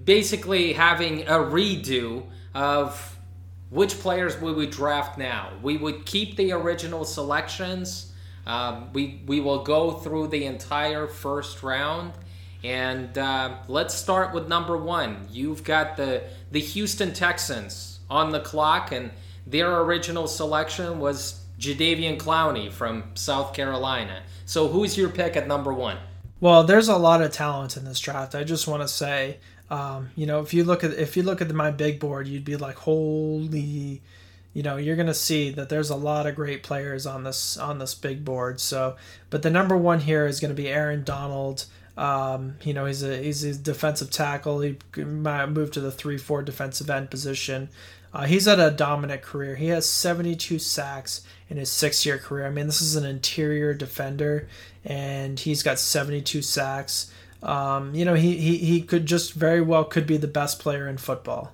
basically having a redo of which players we would draft now. We would keep the original selections. Um, we we will go through the entire first round, and uh, let's start with number one. You've got the the Houston Texans on the clock, and their original selection was Jadeveon Clowney from South Carolina. So who's your pick at number one? Well, there's a lot of talent in this draft. I just want to say, um, you know, if you look at if you look at my big board, you'd be like, holy, you know, you're gonna see that there's a lot of great players on this on this big board. So, but the number one here is to be Aaron Donald. Um, you know, he's a he's a defensive tackle. He might move to the three four defensive end position. Uh, he's had a dominant career. He has 72 sacks in his six year career. I mean, this is an interior defender, and he's got 72 sacks. Um, you know, he, he, he could just very well could be the best player in football.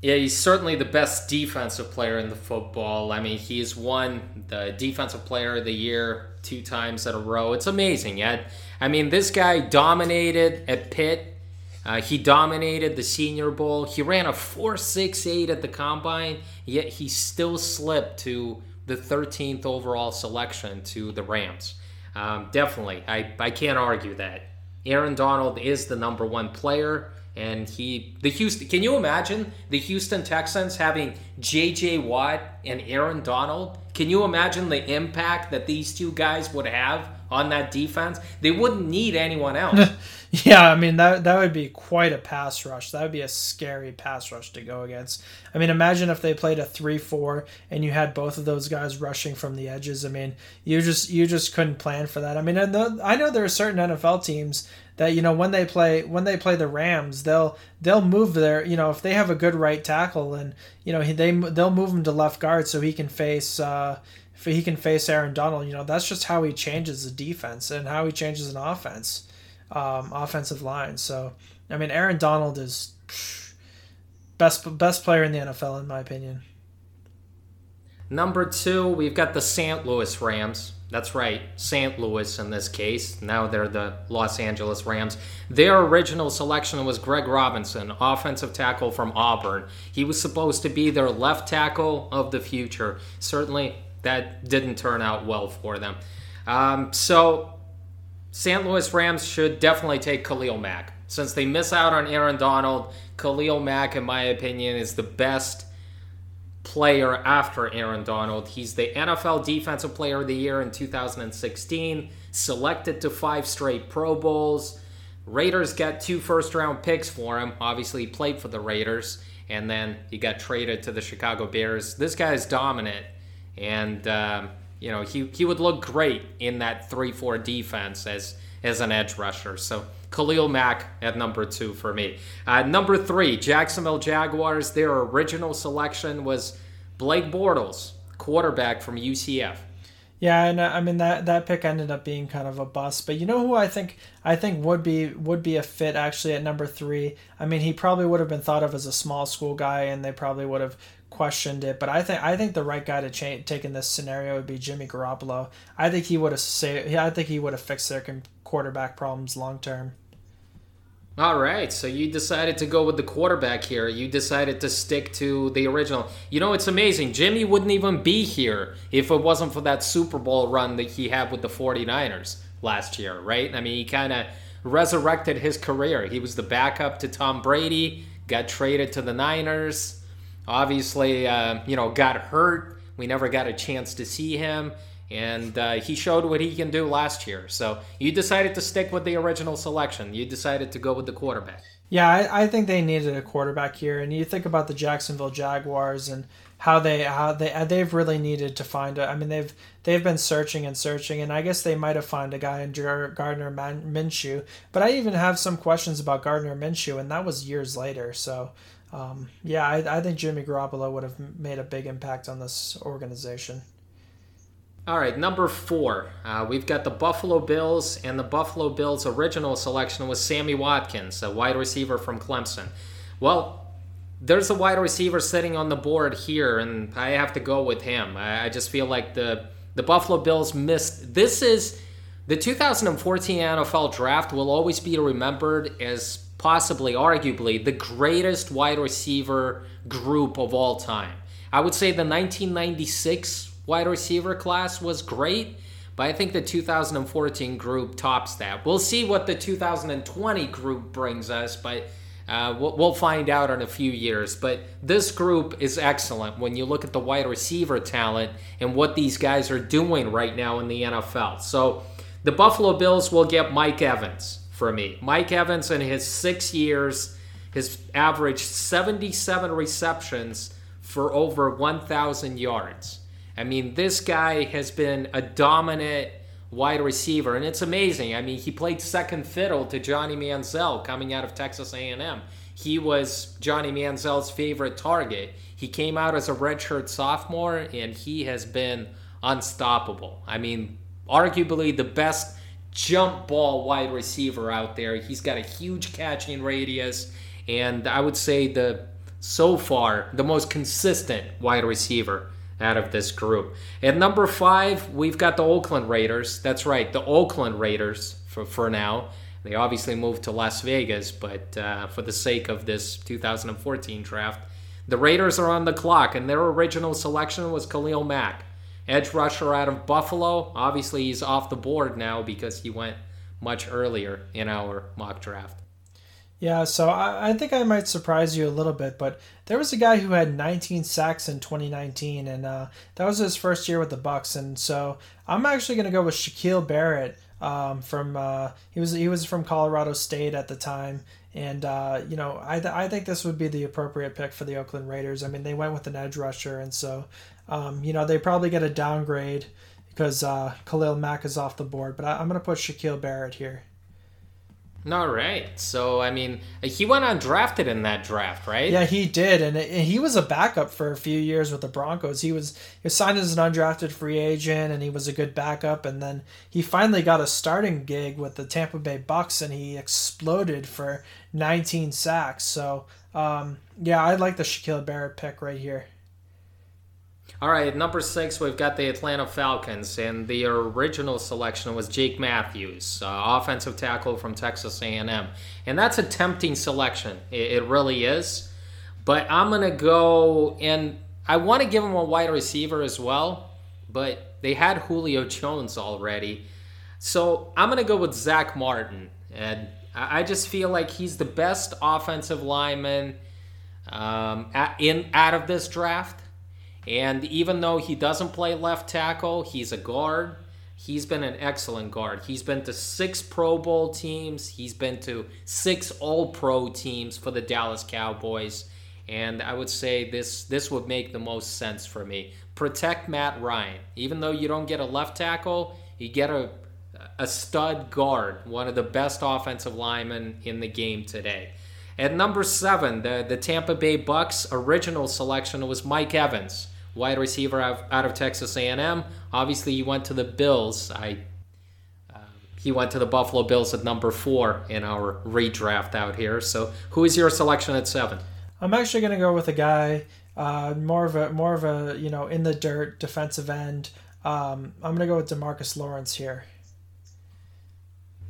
Yeah, he's certainly the best defensive player in the football. I mean, he's won the defensive player of the year two times in a row. It's amazing. Yeah, I mean, this guy dominated at Pitt uh, he dominated the Senior Bowl. He ran a 4.68 at the combine, yet he still slipped to the 13th overall selection to the Rams. Um, definitely, I, I can't argue that. Aaron Donald is the number one player, and he the Houston. Can you imagine the Houston Texans having J.J. Watt and Aaron Donald? Can you imagine the impact that these two guys would have on that defense? They wouldn't need anyone else. Yeah, I mean that that would be quite a pass rush. That would be a scary pass rush to go against. I mean, imagine if they played a three-four and you had both of those guys rushing from the edges. I mean, you just you just couldn't plan for that. I mean, I know there are certain NFL teams that you know when they play when they play the Rams, they'll they'll move their you know if they have a good right tackle and you know they they'll move him to left guard so he can face. Uh, he can face Aaron Donald, you know that's just how he changes the defense and how he changes an offense um, offensive line. So, I mean, Aaron Donald is best best player in the NFL in my opinion. Number two, we've got the St. Louis Rams. That's right, St. Louis in this case. Now they're the Los Angeles Rams. Their original selection was Greg Robinson, offensive tackle from Auburn. He was supposed to be their left tackle of the future. Certainly, that didn't turn out well for them. Um, so St. Louis Rams should definitely take Khalil Mack. Since they miss out on Aaron Donald, Khalil Mack, in my opinion, is the best player after Aaron Donald. He's the NFL Defensive Player of the Year in 2016, selected to five straight Pro Bowls. Raiders got two first round picks for him. Obviously, he played for the Raiders, and then he got traded to the Chicago Bears. This guy is dominant, and. Um, you know, he, he would look great in that 3 4 defense as, as an edge rusher. So Khalil Mack at number two for me. Uh, number three, Jacksonville Jaguars. Their original selection was Blake Bortles, quarterback from UCF. Yeah, and uh, I mean that that pick ended up being kind of a bust. But you know who I think I think would be would be a fit actually at number three. I mean he probably would have been thought of as a small school guy, and they probably would have questioned it, but I think I think the right guy to cha- take in this scenario would be Jimmy Garoppolo. I think he would have say I think he would have fixed their quarterback problems long term. All right, so you decided to go with the quarterback here. You decided to stick to the original. You know, it's amazing. Jimmy wouldn't even be here if it wasn't for that Super Bowl run that he had with the 49ers last year, right? I mean, he kind of resurrected his career. He was the backup to Tom Brady, got traded to the Niners obviously, uh, you know, got hurt. We never got a chance to see him. and uh, he showed what he can do last year. So you decided to stick with the original selection. You decided to go with the quarterback. Yeah, I, I think they needed a quarterback here, and you think about the Jacksonville Jaguars and how they how they uh, they've really needed to find a. I mean, they've they've been searching and searching, and I guess they might have found a guy in Gardner Minshew. But I even have some questions about Gardner Minshew, and that was years later. So. Um, yeah, I, I think Jimmy Garoppolo would have made a big impact on this organization. All right, number four. Uh, we've got the Buffalo Bills, and the Buffalo Bills' original selection was Sammy Watkins, a wide receiver from Clemson. Well, there's a wide receiver sitting on the board here, and I have to go with him. I, I just feel like the the Buffalo Bills missed. This is the 2014 NFL Draft will always be remembered as possibly, arguably, the greatest wide receiver group of all time. I would say the 1996 wide receiver class was great, but I think the 2014 group tops that. We'll see what the 2020 group brings us, but uh, we'll find out in a few years. But this group is excellent when you look at the wide receiver talent and what these guys are doing right now in the NFL. So the Buffalo Bills will get Mike Evans for me. Mike Evans in his six years has averaged 77 receptions for over 1,000 yards. I mean, this guy has been a dominant wide receiver, and it's amazing. I mean, he played second fiddle to Johnny Manziel coming out of Texas A&M. He was Johnny Manziel's favorite target. He came out as a redshirt sophomore, and he has been unstoppable. I mean, arguably the best jump ball wide receiver out there. He's got a huge catching radius, and I would say the so far the most consistent wide receiver out of this group. At number five, we've got the Oakland Raiders. That's right, the Oakland Raiders for, for now. They obviously moved to Las Vegas, but uh, for the sake of this 2014 draft, the Raiders are on the clock, and their original selection was Khalil Mack, edge rusher out of Buffalo. Obviously, he's off the board now because he went much earlier in our mock draft. Yeah, so I, I think I might surprise you a little bit, but there was a guy who had 19 sacks in 2019, and uh, that was his first year with the Bucs. And so I'm actually going to go with Shaquille Barrett um, from uh, he was he was from Colorado State at the time, and uh, you know I th- I think this would be the appropriate pick for the Oakland Raiders. I mean they went with an edge rusher, and so um, you know they probably get a downgrade because uh, Khalil Mack is off the board, but I, I'm going to put Shaquille Barrett here. All right. So, I mean, he went undrafted in that draft, right? Yeah, he did, and, he was a backup for a few years with the Broncos. He was he was signed as an undrafted free agent, and he was a good backup. And then he finally got a starting gig with the Tampa Bay Bucs, and he exploded for 19 sacks. So, um, yeah, I like the Shaquille Barrett pick right here. All right, number six, we've got the Atlanta Falcons, and the original selection was Jake Matthews, uh, offensive tackle from Texas A&M, and that's a tempting selection. It, it really is, but I'm gonna go and I want to give him a wide receiver as well, but they had Julio Jones already, so I'm gonna go with Zach Martin, and I just feel like he's the best offensive lineman um, in out of this draft. And even though he doesn't play left tackle, he's a guard. He's been an excellent guard. He's been to six Pro Bowl teams. He's been to six All Pro teams for the Dallas Cowboys. And I would say this this would make the most sense for me. Protect Matt Ryan. Even though you don't get a left tackle, you get a a stud guard, one of the best offensive linemen in the game today. At number seven, the, the Tampa Bay Bucs original selection was Mike Evans wide receiver out, of Texas A&M. Obviously, he went to the Bills. I uh, he went to the Buffalo Bills at number four in our redraft out here. So, who is your selection at seven? I'm actually going to go with a guy uh, more of a more of a you know in the dirt defensive end. Um, I'm going to go with Demarcus Lawrence here.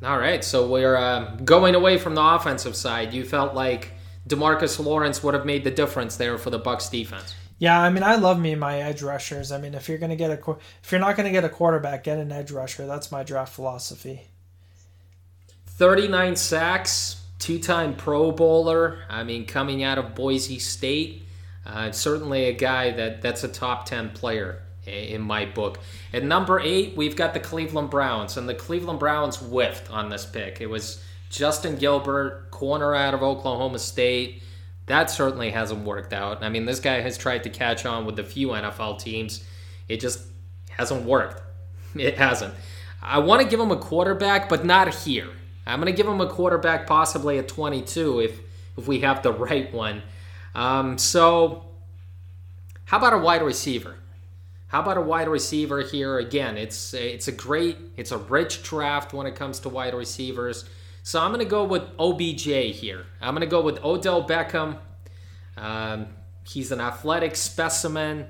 All right, so we're uh, going away from the offensive side. You felt like Demarcus Lawrence would have made the difference there for the Bucs defense. Yeah, I mean, I love me my edge rushers. I mean, if you're gonna get a if you're not gonna get a quarterback, get an edge rusher. That's my draft philosophy. Thirty-nine sacks, two-time Pro Bowler. I mean, coming out of Boise State, uh, certainly a guy that that's a top ten player in my book. At number eight, we've got the Cleveland Browns, and the Cleveland Browns whiffed on this pick. It was Justin Gilbert, corner out of Oklahoma State. That certainly hasn't worked out. I mean, this guy has tried to catch on with a few NFL teams. It just hasn't worked. It hasn't. I want to give him a quarterback, but not here. I'm going to give him a quarterback possibly at 22 if if we have the right one. Um, so, how about a wide receiver? How about a wide receiver here? Again, it's it's a great, it's a rich draft when it comes to wide receivers. So I'm going to go with OBJ here. I'm going to go with Odell Beckham. Um, he's an athletic specimen.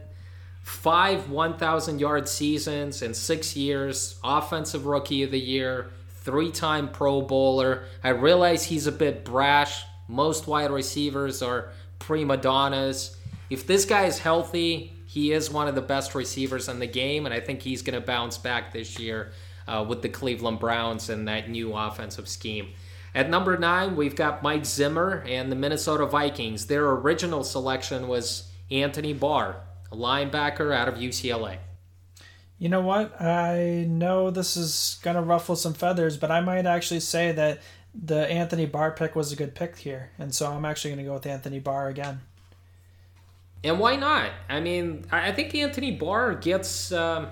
Five 1,000 yard seasons in six years. Offensive Rookie of the Year. Three time Pro Bowler. I realize he's a bit brash. Most wide receivers are prima donnas. If this guy is healthy, he is one of the best receivers in the game, and I think he's going to bounce back this year uh, with the Cleveland Browns and that new offensive scheme. At number nine, we've got Mike Zimmer and the Minnesota Vikings. Their original selection was Anthony Barr, a linebacker out of UCLA. You know what? I know this is going to ruffle some feathers, but I might actually say that the Anthony Barr pick was a good pick here. And so I'm actually going to go with Anthony Barr again. And why not? I mean, I think Anthony Barr gets. Um,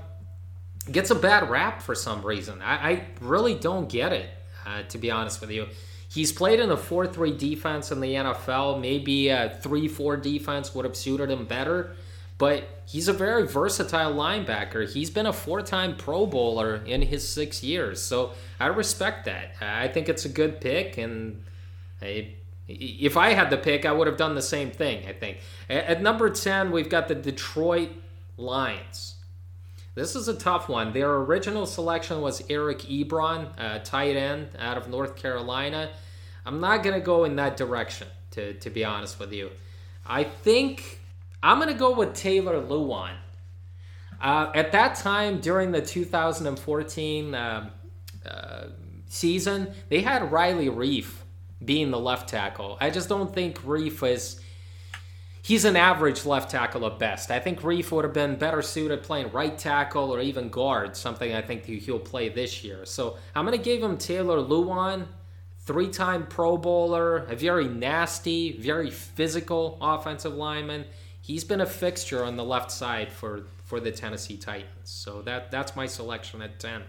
gets a bad rap for some reason. I, I really don't get it, uh, to be honest with you. He's played in a 4 3 defense in the NFL. Maybe a 3 4 defense would have suited him better, but he's a very versatile linebacker. He's been a four time Pro Bowler in his six years, so I respect that. I think it's a good pick, and I, if I had the pick, I would have done the same thing, I think. At number 10, we've got the Detroit Lions. This is a tough one. Their original selection was Eric Ebron, tight end out of North Carolina. I'm not going to go in that direction, to, to be honest with you. I think I'm going to go with Taylor Lewan. Uh, at that time, during the 2014 uh, uh, season, they had Riley Reiff being the left tackle. I just don't think Reiff is he's an average left tackle at best. I think Reiff would have been better suited playing right tackle or even guard, something I think he'll play this year. So I'm going to give him Taylor Lewan, three time Pro Bowler, a very nasty, very physical offensive lineman. He's been a fixture on the left side for, for the Tennessee Titans. So that, that's my selection at 10.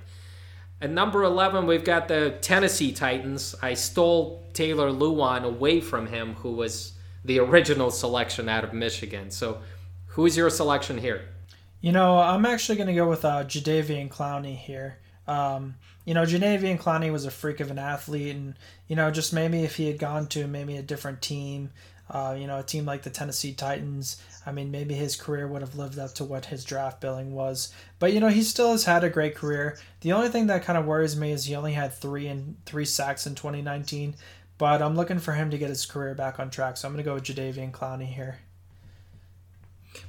At number 11, we've got the Tennessee Titans. I stole Taylor Lewan away from him, who was the original selection out of Michigan. So, who's your selection here? You know, I'm actually going to go with uh, Jadeveon Clowney here. Um, you know, Jadeveon Clowney was a freak of an athlete, and you know, just maybe if he had gone to maybe a different team, uh, you know, a team like the Tennessee Titans, I mean, maybe his career would have lived up to what his draft billing was. But you know, he still has had a great career. The only thing that kind of worries me is he only had three and three sacks in 2019. But I'm looking for him to get his career back on track, so I'm going to go with Jadeveon Clowney here.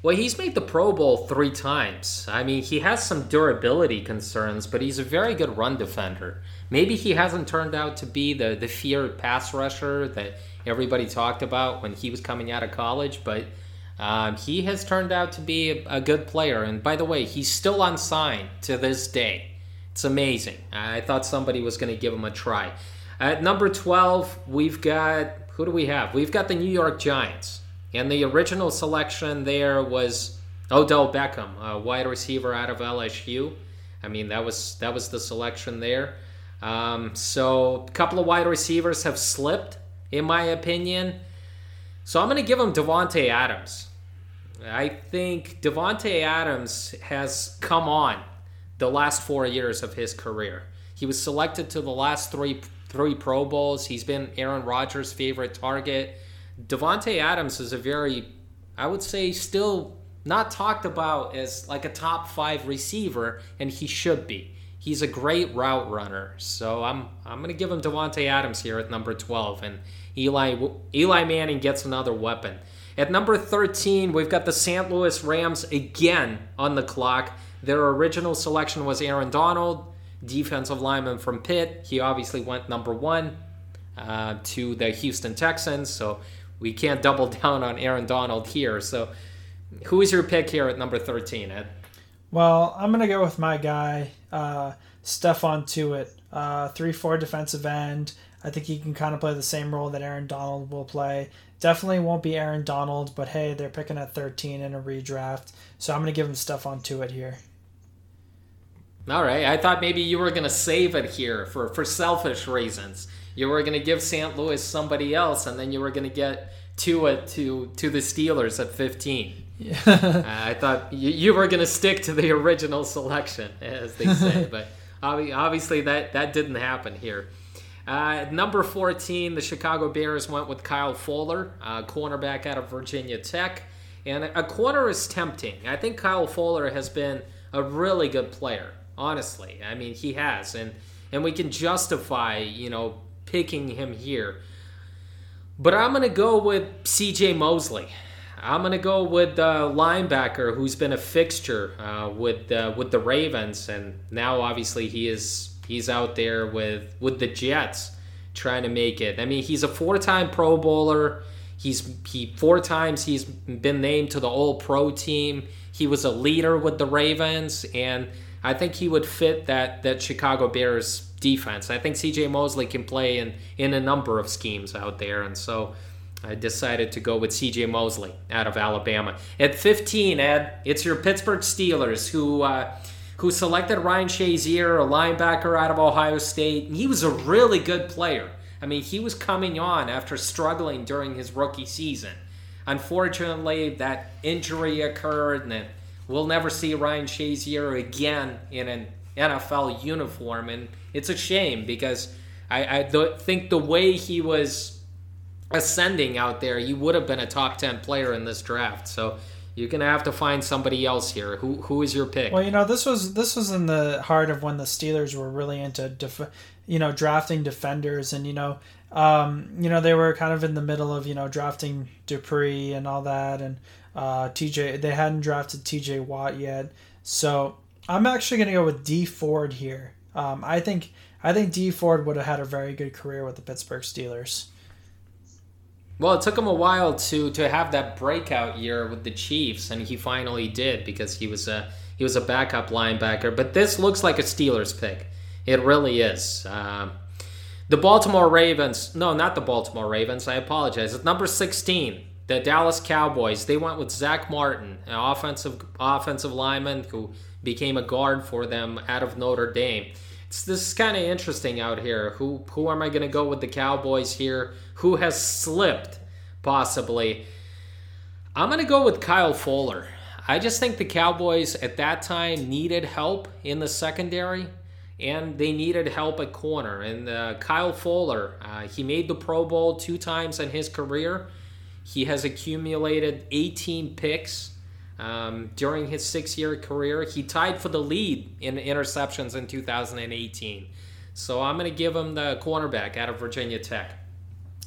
Well, he's made the Pro Bowl three times. I mean, he has some durability concerns, but he's a very good run defender. Maybe he hasn't turned out to be the, the feared pass rusher that everybody talked about when he was coming out of college, but um, he has turned out to be a, a, good player. And by the way, he's still unsigned to this day. It's amazing. I thought somebody was going to give him a try. At number 12, we've got who do we have? We've got the New York Giants. And the original selection there was Odell Beckham, a wide receiver out of LSU. I mean, that was that was the selection there. Um, so a couple of wide receivers have slipped, in my opinion. So I'm going to give him Davante Adams. I think Davante Adams has come on the last four years of his career. He was selected to the last three three Pro Bowls. He's been Aaron Rodgers' favorite target. Davante Adams is a very, I would say, still not talked about as like a top five receiver, and he should be. He's a great route runner, so I'm I'm gonna give him Davante Adams here at number 12, and Eli Eli Manning gets another weapon. At number 13, we've got the St. Louis Rams again on the clock. Their original selection was Aaron Donald defensive lineman from Pitt. He obviously went number one uh, to the Houston Texans, so we can't double down on Aaron Donald here. So, who is your pick here at number 13, Ed? Well, I'm gonna go with my guy, uh, Stephon Tuitt, uh, three four defensive end. I think he can kind of play the same role that Aaron Donald will play. Definitely won't be Aaron Donald, but hey, they're picking at 13 in a redraft, so I'm gonna give him Stephon Tuitt here. All right, I thought maybe you were gonna save it here for for selfish reasons. You were gonna give St. Louis somebody else, and then you were gonna get Tuitt to to the Steelers at 15. Yeah. uh, I thought you, you were going to stick to the original selection, as they say, but obviously that, that didn't happen here. Uh, number 14, the Chicago Bears went with Kyle Fuller, uh, cornerback out of Virginia Tech. And a corner is tempting. I think Kyle Fuller has been a really good player, honestly. I mean, he has. And, and we can justify, you know, picking him here. But I'm to go with CJ Mosley. I'm gonna go with the linebacker who's been a fixture uh, with uh, with the Ravens, and now obviously he is he's out there with with the Jets trying to make it. I mean, he's a four-time Pro Bowler. He's he four times he's been named to the All Pro team. He was a leader with the Ravens, and I think he would fit that that Chicago Bears defense. I think C.J. Mosley can play in in a number of schemes out there, and so. I decided to go with CJ Mosley out of Alabama. At 15, Ed, it's your Pittsburgh Steelers who uh, who selected Ryan Shazier, a linebacker out of Ohio State. He was a really good player. I mean, he was coming on after struggling during his rookie season. Unfortunately, that injury occurred, and we'll never see Ryan Shazier again in an NFL uniform. And it's a shame because I, I th- think the way he was ascending out there, he would have been a top 10 player in this draft. So you're gonna have to find somebody else here. Who who is your pick? Well, you know this was this was in the heart of when the Steelers were really into, def- you know, drafting defenders, and you know, um, you know they were kind of in the middle of you know drafting Dupree and all that, and uh, TJ they hadn't drafted TJ Watt yet, so I'm actually gonna go with Dee Ford here. Um, I think I think Dee Ford would have had a very good career with the Pittsburgh Steelers. Well, it took him a while to to have that breakout year with the Chiefs, and he finally did because he was a he was a backup linebacker. But this looks like a Steelers pick. It really is. Um, the Baltimore Ravens, no, not the Baltimore Ravens. I apologize. It's number sixteen. The Dallas Cowboys. They went with Zach Martin, an offensive offensive lineman who became a guard for them out of Notre Dame. It's, this is kind of interesting out here. Who who am I going to go with the Cowboys here? Who has slipped possibly? I'm going to go with Kyle Fuller. I just think the Cowboys at that time needed help in the secondary and they needed help at corner. And uh, Kyle Fuller, uh, he made the Pro Bowl two times in his career. He has accumulated 18 picks um, during his six year career. He tied for the lead in interceptions in 2018. So I'm going to give him the cornerback out of Virginia Tech.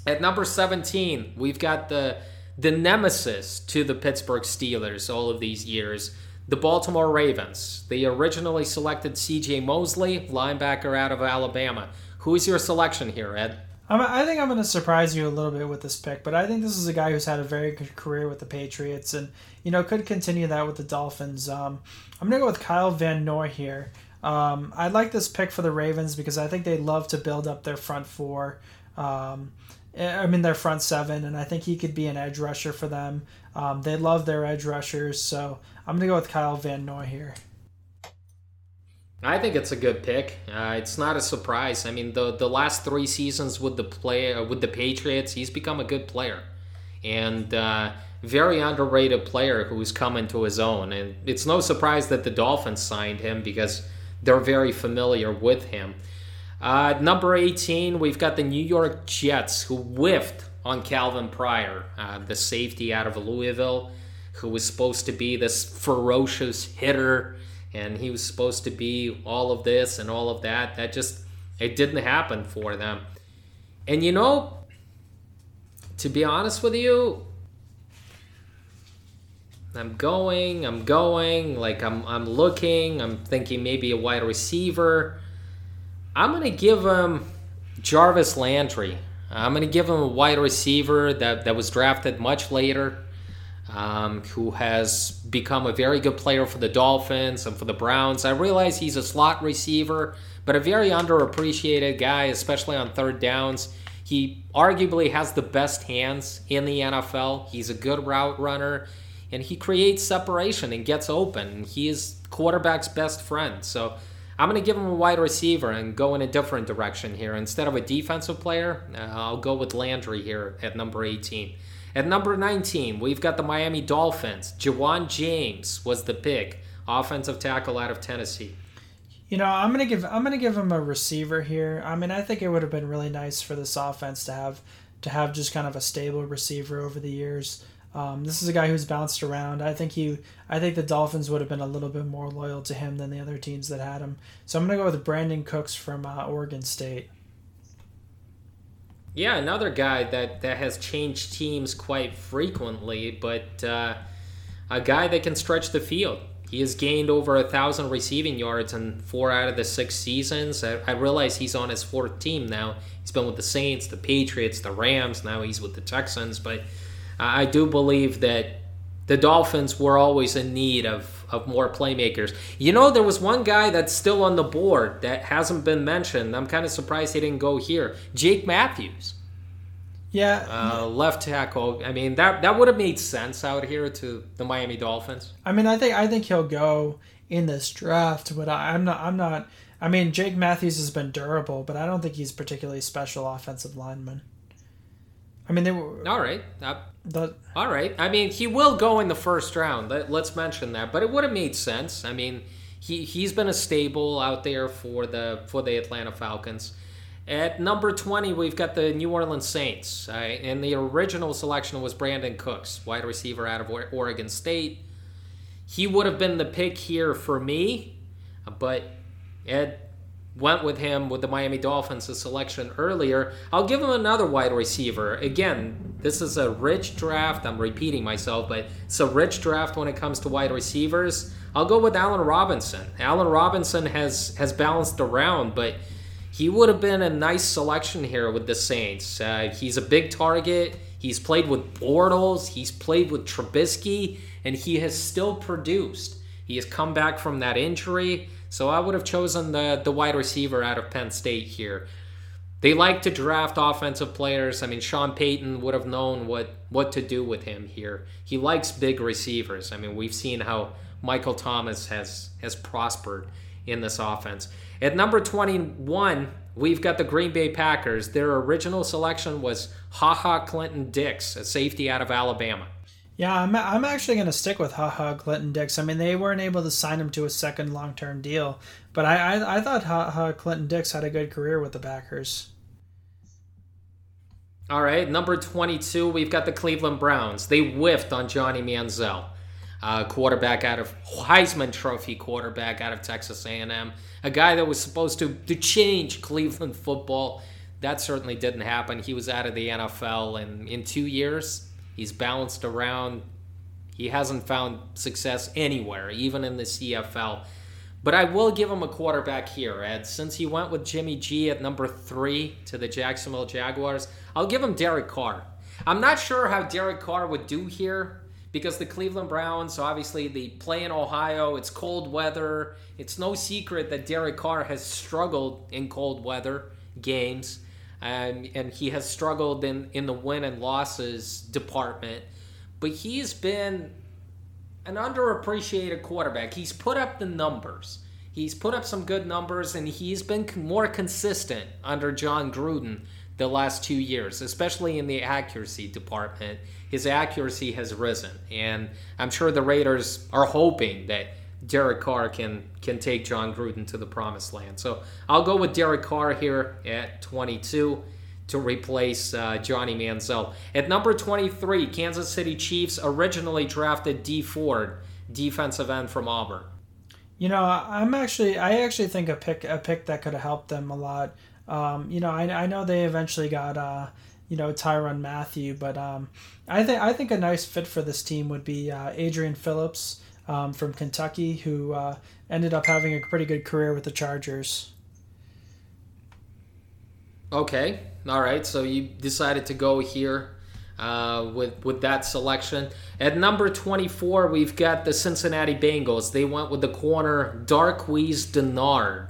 At number 17, we've got the the nemesis to the Pittsburgh Steelers all of these years, the Baltimore Ravens. They originally selected C.J. Mosley, linebacker out of Alabama. Who is your selection here, Ed? I think I'm going to surprise you a little bit with this pick, but I think this is a guy who's had a very good career with the Patriots and, you know, could continue that with the Dolphins. Um, I'm going to go with Kyle Van Noy here. Um, I like this pick for the Ravens because I think they love to build up their front four. Um, I mean, their front seven, and I think he could be an edge rusher for them. Um, they love their edge rushers, so I'm going to go with Kyle Van Noy here. I think it's a good pick. Uh, it's not a surprise. I mean, the the last three seasons with the play uh, with the Patriots, he's become a good player, and uh, very underrated player who's come into his own. And it's no surprise that the Dolphins signed him because they're very familiar with him. Uh, number 18, we've got the New York Jets who whiffed on Calvin Pryor, uh, the safety out of Louisville, who was supposed to be this ferocious hitter and he was supposed to be all of this and all of that. That just it didn't happen for them. And you know, to be honest with you, I'm going, I'm going, like I'm I'm looking, I'm thinking maybe a wide receiver. I'm gonna give him Jarvis Landry. I'm gonna give him a wide receiver that, that was drafted much later. Um, who has become a very good player for the Dolphins and for the Browns. I realize he's a slot receiver, but a very underappreciated guy, especially on third downs. He arguably has the best hands in the NFL. He's a good route runner, and he creates separation and gets open. He is quarterback's best friend. So I'm going to give him a wide receiver and go in a different direction here. Instead of a defensive player, uh, I'll go with Landry here at number 18. At number 19, we've got the Miami Dolphins. Ja'Wuan James was the pick, offensive tackle out of Tennessee. You know, I'm gonna give I'm gonna give him a receiver here. I mean, I think it would have been really nice for this offense to have to have just kind of a stable receiver over the years. Um, this is a guy who's bounced around. I think he, I think the Dolphins would have been a little bit more loyal to him than the other teams that had him. So I'm gonna go with Brandin Cooks from uh, Oregon State. Yeah, another guy that, that has changed teams quite frequently, but uh, a guy that can stretch the field. He has gained over a thousand receiving yards in four out of the six seasons. I, I realize he's on his fourth team now. He's been with the Saints, the Patriots, the Rams. Now he's with the Texans. But I do believe that the Dolphins were always in need of, of more playmakers. You know, there was one guy that's still on the board that hasn't been mentioned. I'm kind of surprised he didn't go here. Jake Matthews. Yeah. Uh, left tackle. I mean, that that would have made sense out here to the Miami Dolphins. I mean, I think I think he'll go in this draft, but I, I'm not. I'm not. I mean, Jake Matthews has been durable, but I don't think he's particularly special offensive lineman. I mean, they were all right. Uh, the, all right. I mean, he will go in the first round. Let, let's mention that. But it would have made sense. I mean, he he's been a stable out there for the for the Atlanta Falcons. At number 20, we've got the New Orleans Saints. Uh, and the original selection was Brandin Cooks, wide receiver out of Oregon State. He would have been the pick here for me, but Ed went with him with the Miami Dolphins, a selection earlier. I'll give him another wide receiver. Again, this is a rich draft. I'm repeating myself, but it's a rich draft when it comes to wide receivers. I'll go with Allen Robinson. Allen Robinson has has balanced around, but he would have been a nice selection here with the Saints. Uh, he's a big target. He's played with Bortles. He's played with Trubisky, and he has still produced. He has come back from that injury, so I would have chosen the the wide receiver out of Penn State here. They like to draft offensive players. I mean, Sean Payton would have known what what to do with him here. He likes big receivers. I mean, we've seen how Michael Thomas has has prospered in this offense. At number 21, we've got the Green Bay Packers. Their original selection was Ha Ha Clinton Dix, a safety out of Alabama. Yeah, I'm, I'm actually going to stick with Ha Ha Clinton Dix. I mean, they weren't able to sign him to a second long term deal, but I, I, I thought Ha Clinton Dix had a good career with the Packers. All right, number 22, we've got the Cleveland Browns. They whiffed on Johnny Manziel uh, quarterback out of Heisman Trophy quarterback out of Texas A&M, a guy that was supposed to to change Cleveland football. That certainly didn't happen. He was out of the NFL, and in two years, he's balanced around. He hasn't found success anywhere, even in the CFL. But I will give him a quarterback here, Ed. Since he went with Jimmy G at number three to the Jacksonville Jaguars, I'll give him Derek Carr. I'm not sure how Derek Carr would do here because the Cleveland Browns, obviously, they play in Ohio. It's cold weather. It's no secret that Derek Carr has struggled in cold weather games, um, and he has struggled in, in the win and losses department. But he's been an underappreciated quarterback. He's put up the numbers. He's put up some good numbers, and he's been more consistent under Jon Gruden the last two years, especially in the accuracy department his accuracy has risen. And I'm sure the Raiders are hoping that Derek Carr can can take Jon Gruden to the promised land. So I'll go with Derek Carr here at 22 to replace uh, Johnny Manziel. At number 23, Kansas City Chiefs originally drafted Dee Ford, defensive end from Auburn. You know, I'm actually I actually think a pick a pick that could have helped them a lot. Um, you know, I, I know they eventually got uh, you know Tyrann Mathieu, But um, I think I think a nice fit for this team would be uh, Adrian Phillips um, from Kentucky, who uh, ended up having a pretty good career with the Chargers. Okay, all right. So you decided to go here uh, with with that selection. At number 24, we've got the Cincinnati Bengals. They went with the corner Darqueze Dennard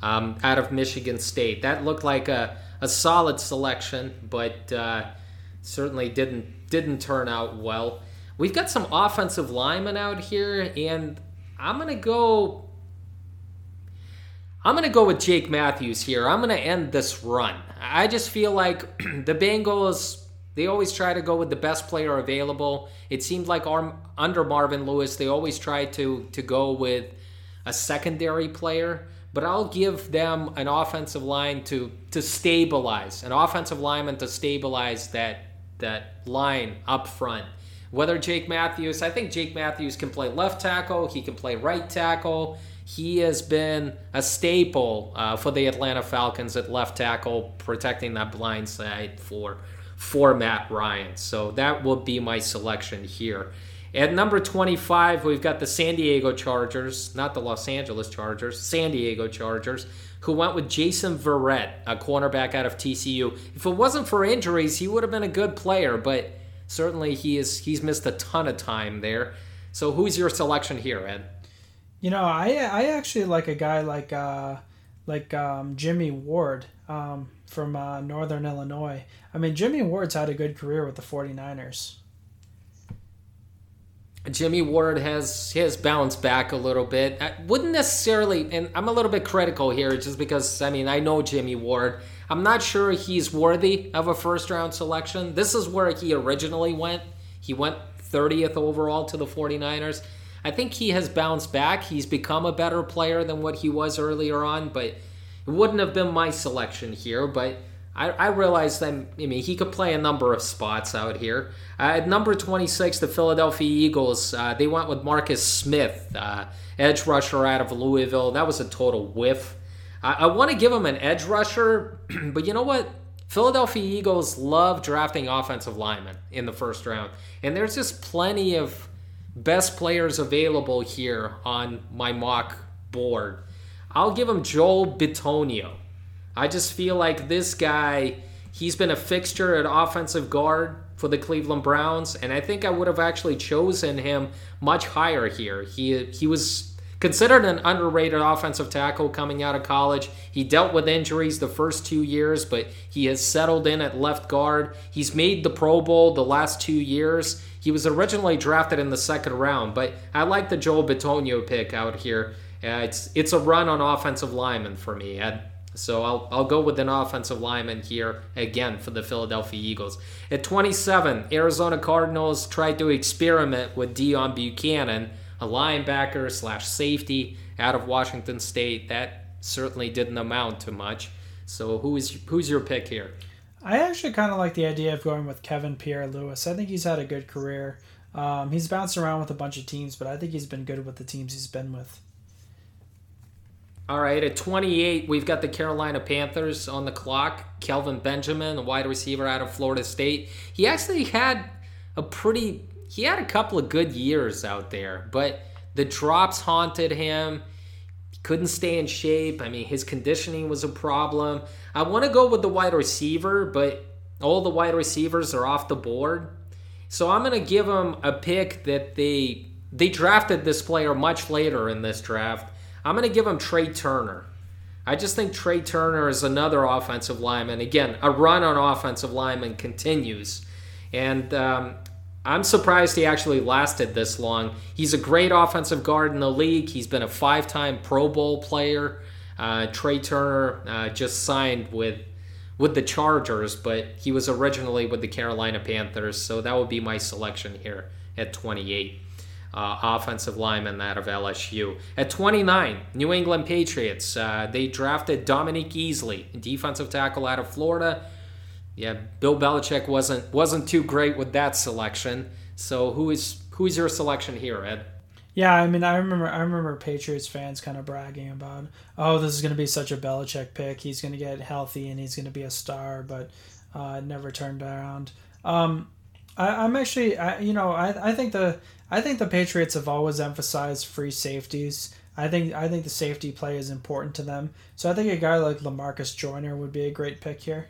um, out of Michigan State. That looked like a, a solid selection, but uh, certainly didn't didn't turn out well. We've got some offensive linemen out here, and I'm gonna go. I'm gonna go with Jake Matthews here. I'm gonna end this run. I just feel like the Bengals they always try to go with the best player available. It seemed like our, under Marvin Lewis, they always try to to go with a secondary player. But I'll give them an offensive line to to stabilize, an offensive lineman to stabilize that that line up front. Whether Jake Matthews, I think Jake Matthews can play left tackle, he can play right tackle. He has been a staple uh, for the Atlanta Falcons at left tackle, protecting that blind side for for Matt Ryan. So that will be my selection here. At number 25, we've got the San Diego Chargers, not the Los Angeles Chargers, San Diego Chargers, who went with Jason Verrett, a cornerback out of TCU. If it wasn't for injuries, he would have been a good player, but certainly he is he's missed a ton of time there. So who's your selection here, Ed? You know, I I actually like a guy like uh like um, Jimmy Ward. Um, from uh, Northern Illinois. I mean, Jimmy Ward's had a good career with the 49ers. Jimmy Ward has has bounced back a little bit. I wouldn't necessarily, and I'm a little bit critical here, just because I mean I know Jimmy Ward. I'm not sure he's worthy of a first round selection. This is where he originally went. He went 30th overall to the 49ers. I think he has bounced back. He's become a better player than what he was earlier on, but it wouldn't have been my selection here, but I, I realized that I mean he could play a number of spots out here. Uh, at number 26, the Philadelphia Eagles, uh, they went with Marcus Smith, uh, edge rusher out of Louisville. That was a total whiff. I, I want to give him an edge rusher, but you know what? Philadelphia Eagles love drafting offensive linemen in the first round, and there's just plenty of best players available here on my mock board. I'll give him Joel Bitonio. I just feel like this guy, he's been a fixture at offensive guard for the Cleveland Browns, and I think I would have actually chosen him much higher here. He he was considered an underrated offensive tackle coming out of college. He dealt with injuries the first two years, but he has settled in at left guard. He's made the Pro Bowl the last two years. He was originally drafted in the second round, but I like the Joel Bitonio pick out here. Uh, it's it's a run on offensive lineman for me, Ed. So I'll, I'll go with an offensive lineman here again for the Philadelphia Eagles. At 27, Arizona Cardinals tried to experiment with Deone Bucannon, a linebacker slash safety out of Washington State. That certainly didn't amount to much. So who's who's your pick here? I actually kind of like the idea of going with Kevin Pierre Louis. I think he's had a good career. Um, he's bounced around with a bunch of teams, but I think he's been good with the teams he's been with. All right, at 28, we've got the Carolina Panthers on the clock. Kelvin Benjamin, a wide receiver out of Florida State. He actually had a pretty, he had a couple of good years out there, but the drops haunted him. He couldn't stay in shape. I mean, his conditioning was a problem. I want to go with the wide receiver, but all the wide receivers are off the board. So I'm going to give him a pick that they they drafted this player much later in this draft I'm going to give him Trai Turner. I just think Trai Turner is another offensive lineman. Again, a run on offensive lineman continues. And um, I'm surprised he actually lasted this long. He's a great offensive guard in the league. He's been a five time Pro Bowl player. Uh, Trai Turner uh, just signed with with the Chargers, but he was originally with the Carolina Panthers. So that would be my selection here at 28 uh, offensive lineman out of LSU. At 29, New England Patriots. Uh, they drafted Dominique Easley, defensive tackle out of Florida. Yeah, Bill Belichick wasn't wasn't too great with that selection. So who is who is your selection here, Ed? Yeah, I mean, I remember I remember Patriots fans kind of bragging about, oh, this is going to be such a Belichick pick. He's going to get healthy and he's going to be a star, but uh, never turned around. Um, I, am actually, I, you know, I, I think the I think the Patriots have always emphasized free safeties. I think I think the safety play is important to them. So I think a guy like Lamarcus Joyner would be a great pick here.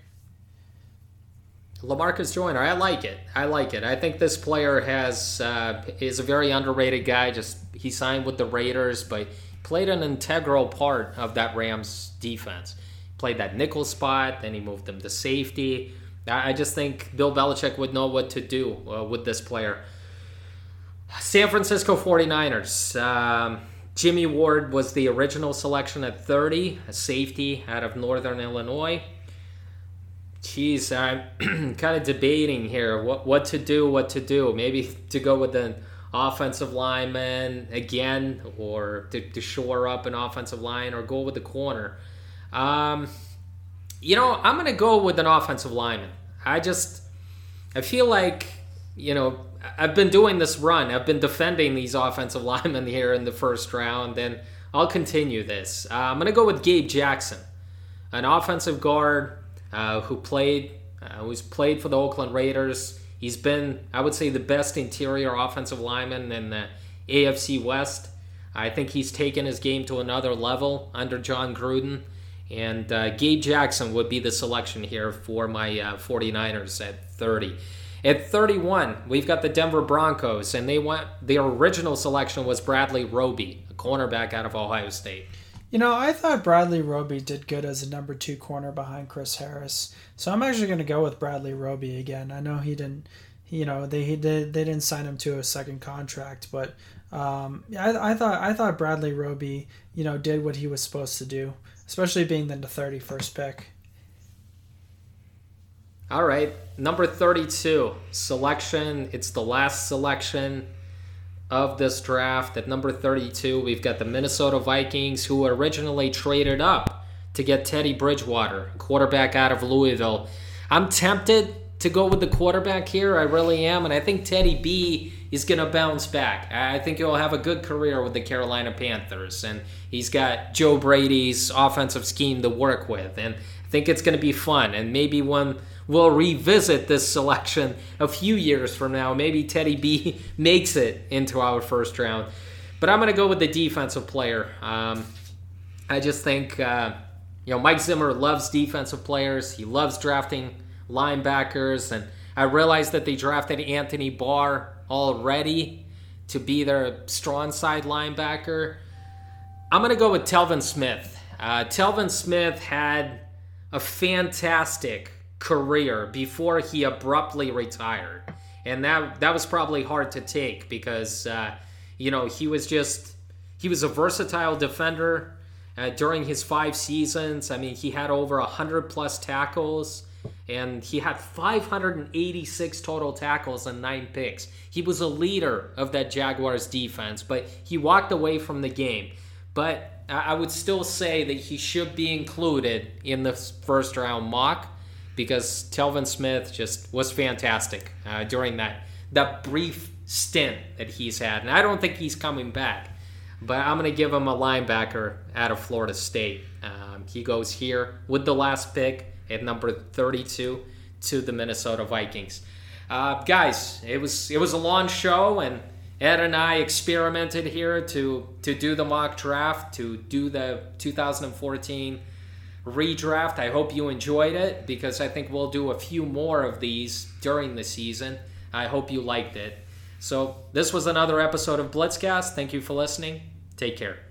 Lamarcus Joyner, I like it. I like it. I think this player has uh, is a very underrated guy. Just he signed with the Raiders, but played an integral part of that Rams defense. Played that nickel spot, then he moved them to safety. I just think Bill Belichick would know what to do uh, with this player. San Francisco 49ers. Um, Jimmy Ward was the original selection at 30, a safety out of Northern Illinois. Jeez, I'm kind of debating here what, what to do, what to do. Maybe to go with an offensive lineman again, or to, to shore up an offensive line, or go with the corner. Um, you know, I'm to go with an offensive lineman. I just, I feel like, you know, I've been doing this run. I've been defending these offensive linemen here in the first round, and I'll continue this. Uh, I'm to go with Gabe Jackson, an offensive guard uh, who played, uh, who's played for the Oakland Raiders. He's been, I would say, the best interior offensive lineman in the AFC West. I think he's taken his game to another level under Jon Gruden. And uh, Gabe Jackson would be the selection here for my uh, 49ers at 30. At 31, we've got the Denver Broncos, and they went. Their original selection was Bradley Roby, a cornerback out of Ohio State. You know, I thought Bradley Roby did good as a number two corner behind Chris Harris, so I'm actually going to go with Bradley Roby again. I know he didn't, you know, they he did they didn't sign him to a second contract, but um, I, I thought I thought Bradley Roby, you know, did what he was supposed to do especially being the 31st pick. All right, number 32 selection. It's the last selection of this draft. At number 32, we've got the Minnesota Vikings, who originally traded up to get Teddy Bridgewater, quarterback out of Louisville. I'm tempted to go with the quarterback here. I really am. And I think Teddy B is going to bounce back. I think he'll have a good career with the Carolina Panthers. And he's got Joe Brady's offensive scheme to work with. And I think it's going to be fun. And maybe when we'll revisit this selection a few years from now, maybe Teddy B makes it into our first round. But I'm going to go with the defensive player. Um, I just think, uh, you know, Mike Zimmer loves defensive players. He loves drafting linebackers. And I realized that they drafted Anthony Barr already to be their strong side linebacker. I'm going to go with Telvin Smith. Uh, Telvin Smith had a fantastic career before he abruptly retired. And that that was probably hard to take because uh, you know he was just he was a versatile defender uh, during his five seasons. I mean, he had over hundred plus tackles and he had 586 total tackles and nine picks. He was a leader of that Jaguars defense, but he walked away from the game. But I would still say that he should be included in the first round mock because Telvin Smith just was fantastic uh, during that that brief stint that he's had, and I don't think he's coming back. But I'm going to give him a linebacker out of Florida State. Um, he goes here with the last pick at number 32 to the Minnesota Vikings. Uh, guys, it was it was a long show, and Ed and I experimented here to to do the mock draft, to do the 2014 redraft. I hope you enjoyed it because I think we'll do a few more of these during the season. I hope you liked it. So this was another episode of Blitzcast. Thank you for listening. Take care.